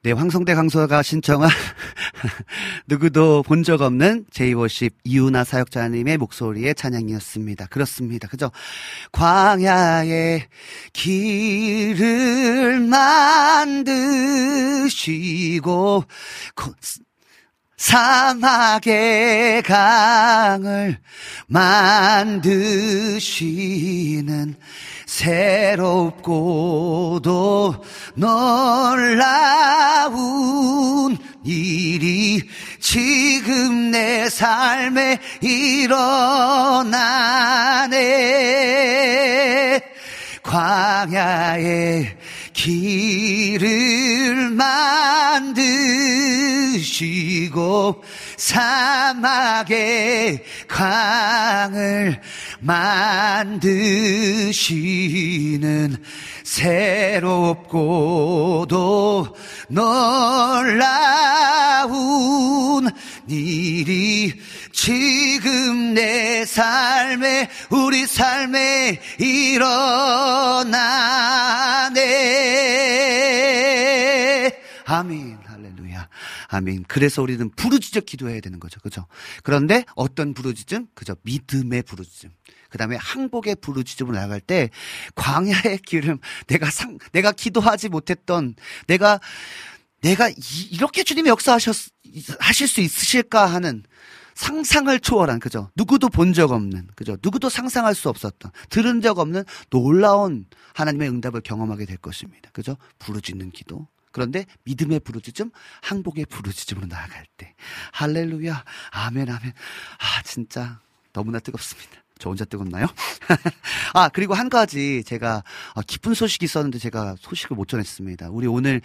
네, 황성대 강서가 신청한 누구도 본 적 없는 제이워십 이유나 사역자님의 목소리의 찬양이었습니다. 그렇습니다. 그죠? 광야의 길을 만드시고 고- 사막의 강을 만드시는 새롭고도 놀라운 일이 지금 내 삶에 일어나네. 광야의 길을 만드시고 사막의 강을 만드시는 새롭고도 놀라운 일이 지금 내 삶에 우리 삶에 일어나네. 아멘. 할렐루야. 아멘. 그래서 우리는 부르짖어 기도해야 되는 거죠. 그죠? 그런데 어떤 부르짖음? 그죠? 믿음의 부르짖음. 그 다음에 항복의 부르짖음을 나갈 때 광야의 기름 내가 상 내가 기도하지 못했던 내가 내가 이, 렇게 주님이 역사하셨 하실 수 있으실까 하는 상상을 초월한 그죠? 누구도 본 적 없는 그죠? 누구도 상상할 수 없었던 들은 적 없는 놀라운 하나님의 응답을 경험하게 될 것입니다. 그죠? 부르짖는 기도. 그런데 믿음의 부르짖음, 항복의 부르짖음으로 나아갈 때 할렐루야, 아멘, 아멘. 아 진짜 너무나 뜨겁습니다. 저 혼자 뜨겁나요? 아, 그리고 한 가지 제가 어, 기쁜 소식이 있었는데 제가 소식을 못 전했습니다. 우리 오늘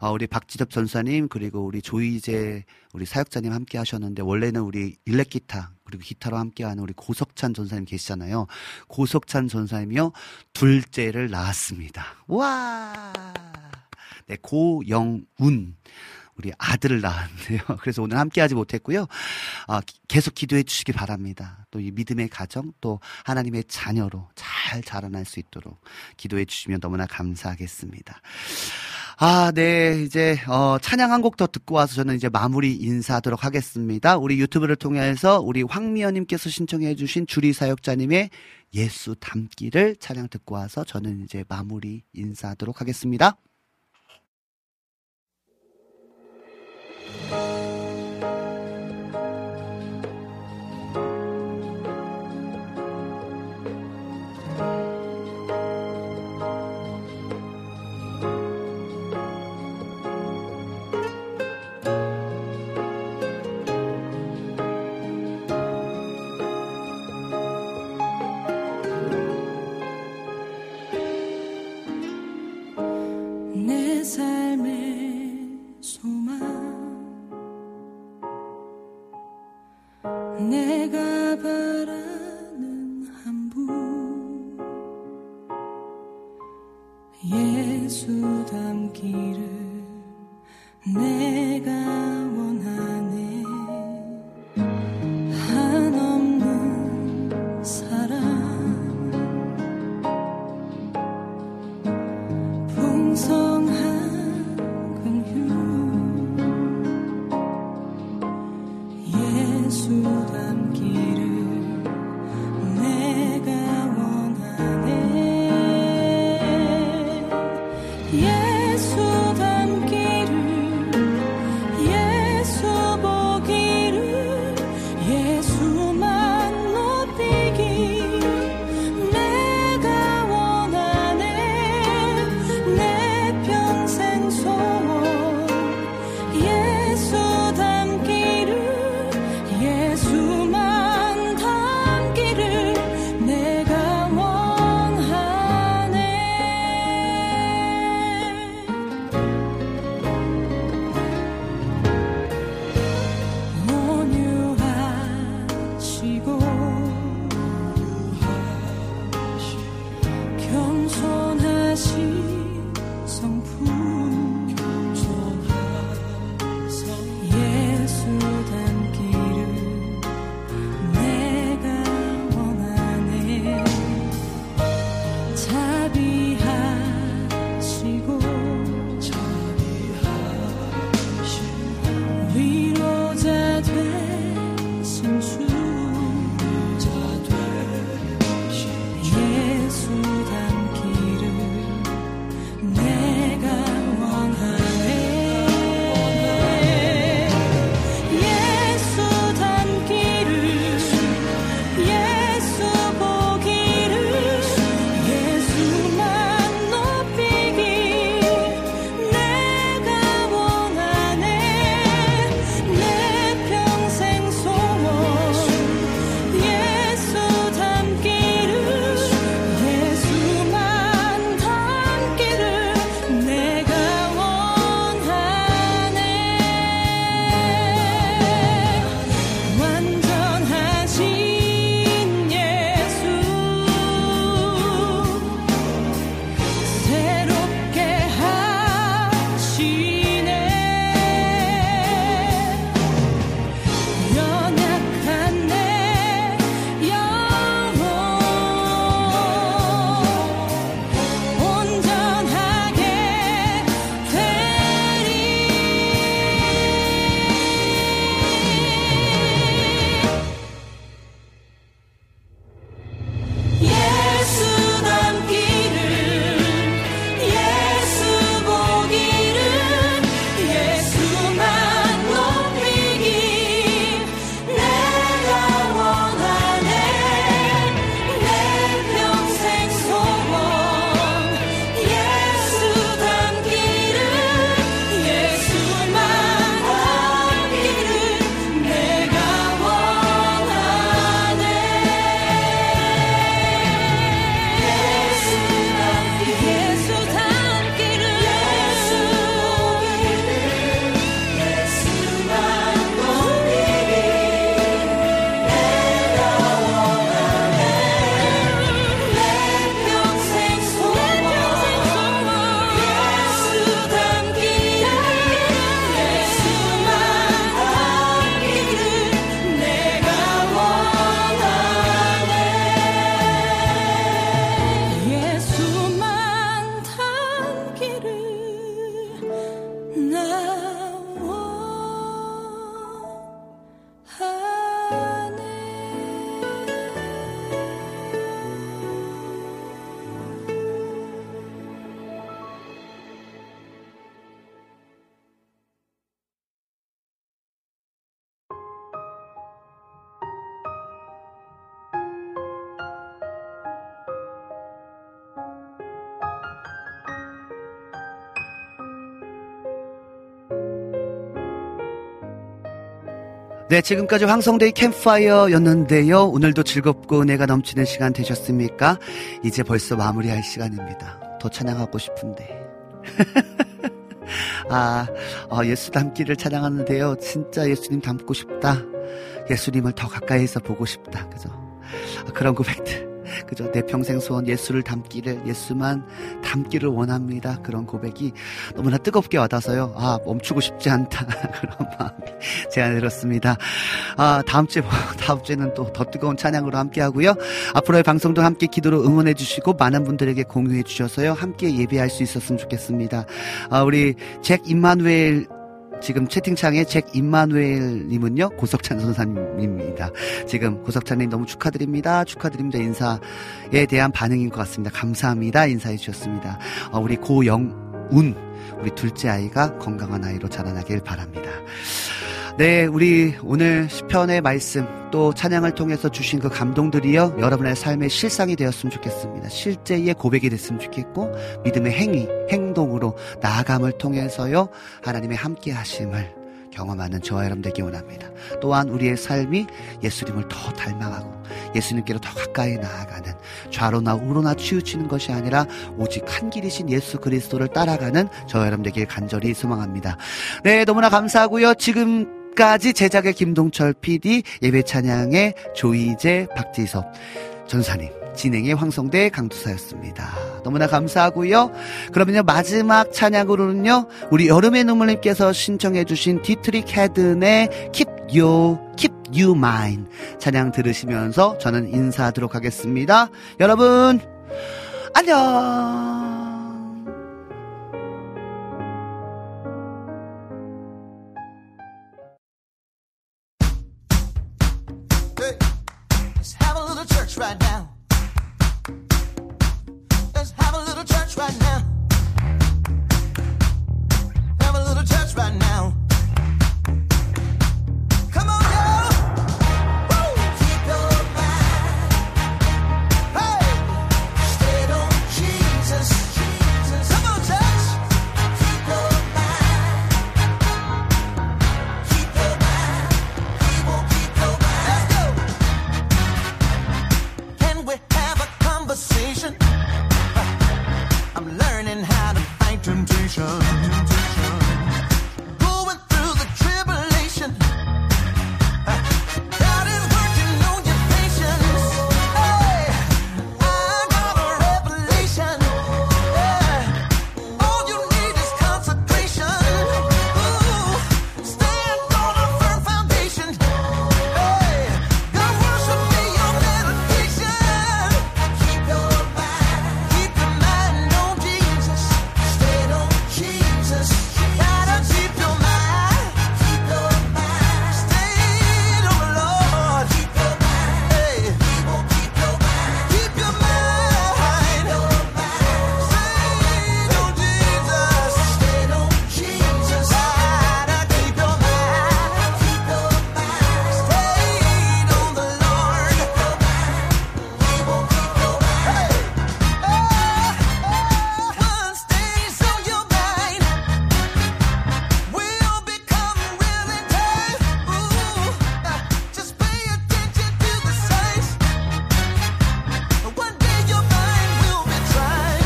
어, 우리 박지섭 전사님 그리고 우리 조이제 우리 사역자님 함께 하셨는데 원래는 우리 일렉 기타 그리고 기타로 함께하는 우리 고석찬 전사님 계시잖아요. 고석찬 전사님이요 둘째를 낳았습니다. 와. 네, 고영운. 우리 아들을 낳았는데요. 그래서 오늘 함께 하지 못했고요. 아, 기- 계속 기도해 주시기 바랍니다. 또 이 믿음의 가정, 또 하나님의 자녀로 잘 자라날 수 있도록 기도해 주시면 너무나 감사하겠습니다. 아, 네. 이제, 어, 찬양 한 곡 더 듣고 와서 저는 이제 마무리 인사하도록 하겠습니다. 우리 유튜브를 통해서 우리 황미연님께서 신청해주신 주리 사역자님의 예수 담기를 찬양 듣고 와서 저는 이제 마무리 인사하도록 하겠습니다. 담기를 내가 네, 지금까지 황성대의 캠파이어였는데요. 오늘도 즐겁고 은혜가 넘치는 시간 되셨습니까? 이제 벌써 마무리할 시간입니다. 더 찬양하고 싶은데. 아, 어, 예수 닮기를 찬양하는데요. 진짜 예수님 닮고 싶다. 예수님을 더 가까이서 보고 싶다. 그죠? 아, 그런 고백들. 그죠? 내 평생 소원 예수를 닮기를, 예수만 닮기를 원합니다. 그런 고백이 너무나 뜨겁게 와닿아서요. 아, 멈추고 싶지 않다. 그런 마음이 제안을 들었습니다. 아, 다음 주에, 뭐, 다음 주에는 또 더 뜨거운 찬양으로 함께 하고요. 앞으로의 방송도 함께 기도로 응원해 주시고 많은 분들에게 공유해 주셔서요. 함께 예배할 수 있었으면 좋겠습니다. 아, 우리 잭 임마누엘 지금 채팅창에 잭 임마누엘님은요 고석찬 선사님입니다. 지금 고석찬님 너무 축하드립니다. 축하드립니다. 인사에 대한 반응인 것 같습니다. 감사합니다. 인사해 주셨습니다. 어, 우리 고영운 우리 둘째 아이가 건강한 아이로 자라나길 바랍니다. 네, 우리 오늘 시편의 말씀 또 찬양을 통해서 주신 그 감동들이요 여러분의 삶의 실상이 되었으면 좋겠습니다. 실제의 고백이 됐으면 좋겠고 믿음의 행위, 행동으로 나아감을 통해서요 하나님의 함께하심을 경험하는 저와 여러분 되기 원합니다. 또한 우리의 삶이 예수님을 더 닮아가고 예수님께로 더 가까이 나아가는 좌로나 우로나 치우치는 것이 아니라 오직 한 길이신 예수 그리스도를 따라가는 저와 여러분 되길 간절히 소망합니다. 네, 너무나 감사하고요. 지금 까지 제작의 김동철 PD, 예배 찬양의 조희재, 박지섭 전도사님, 진행의 황성대 강도사였습니다. 너무나 감사하고요. 그러면요 마지막 찬양으로는요 우리 여름의 눈물님께서 신청해주신 디트릭 헤든의 Keep You, Keep You Mine 찬양 들으시면서 저는 인사하도록 하겠습니다. 여러분 안녕.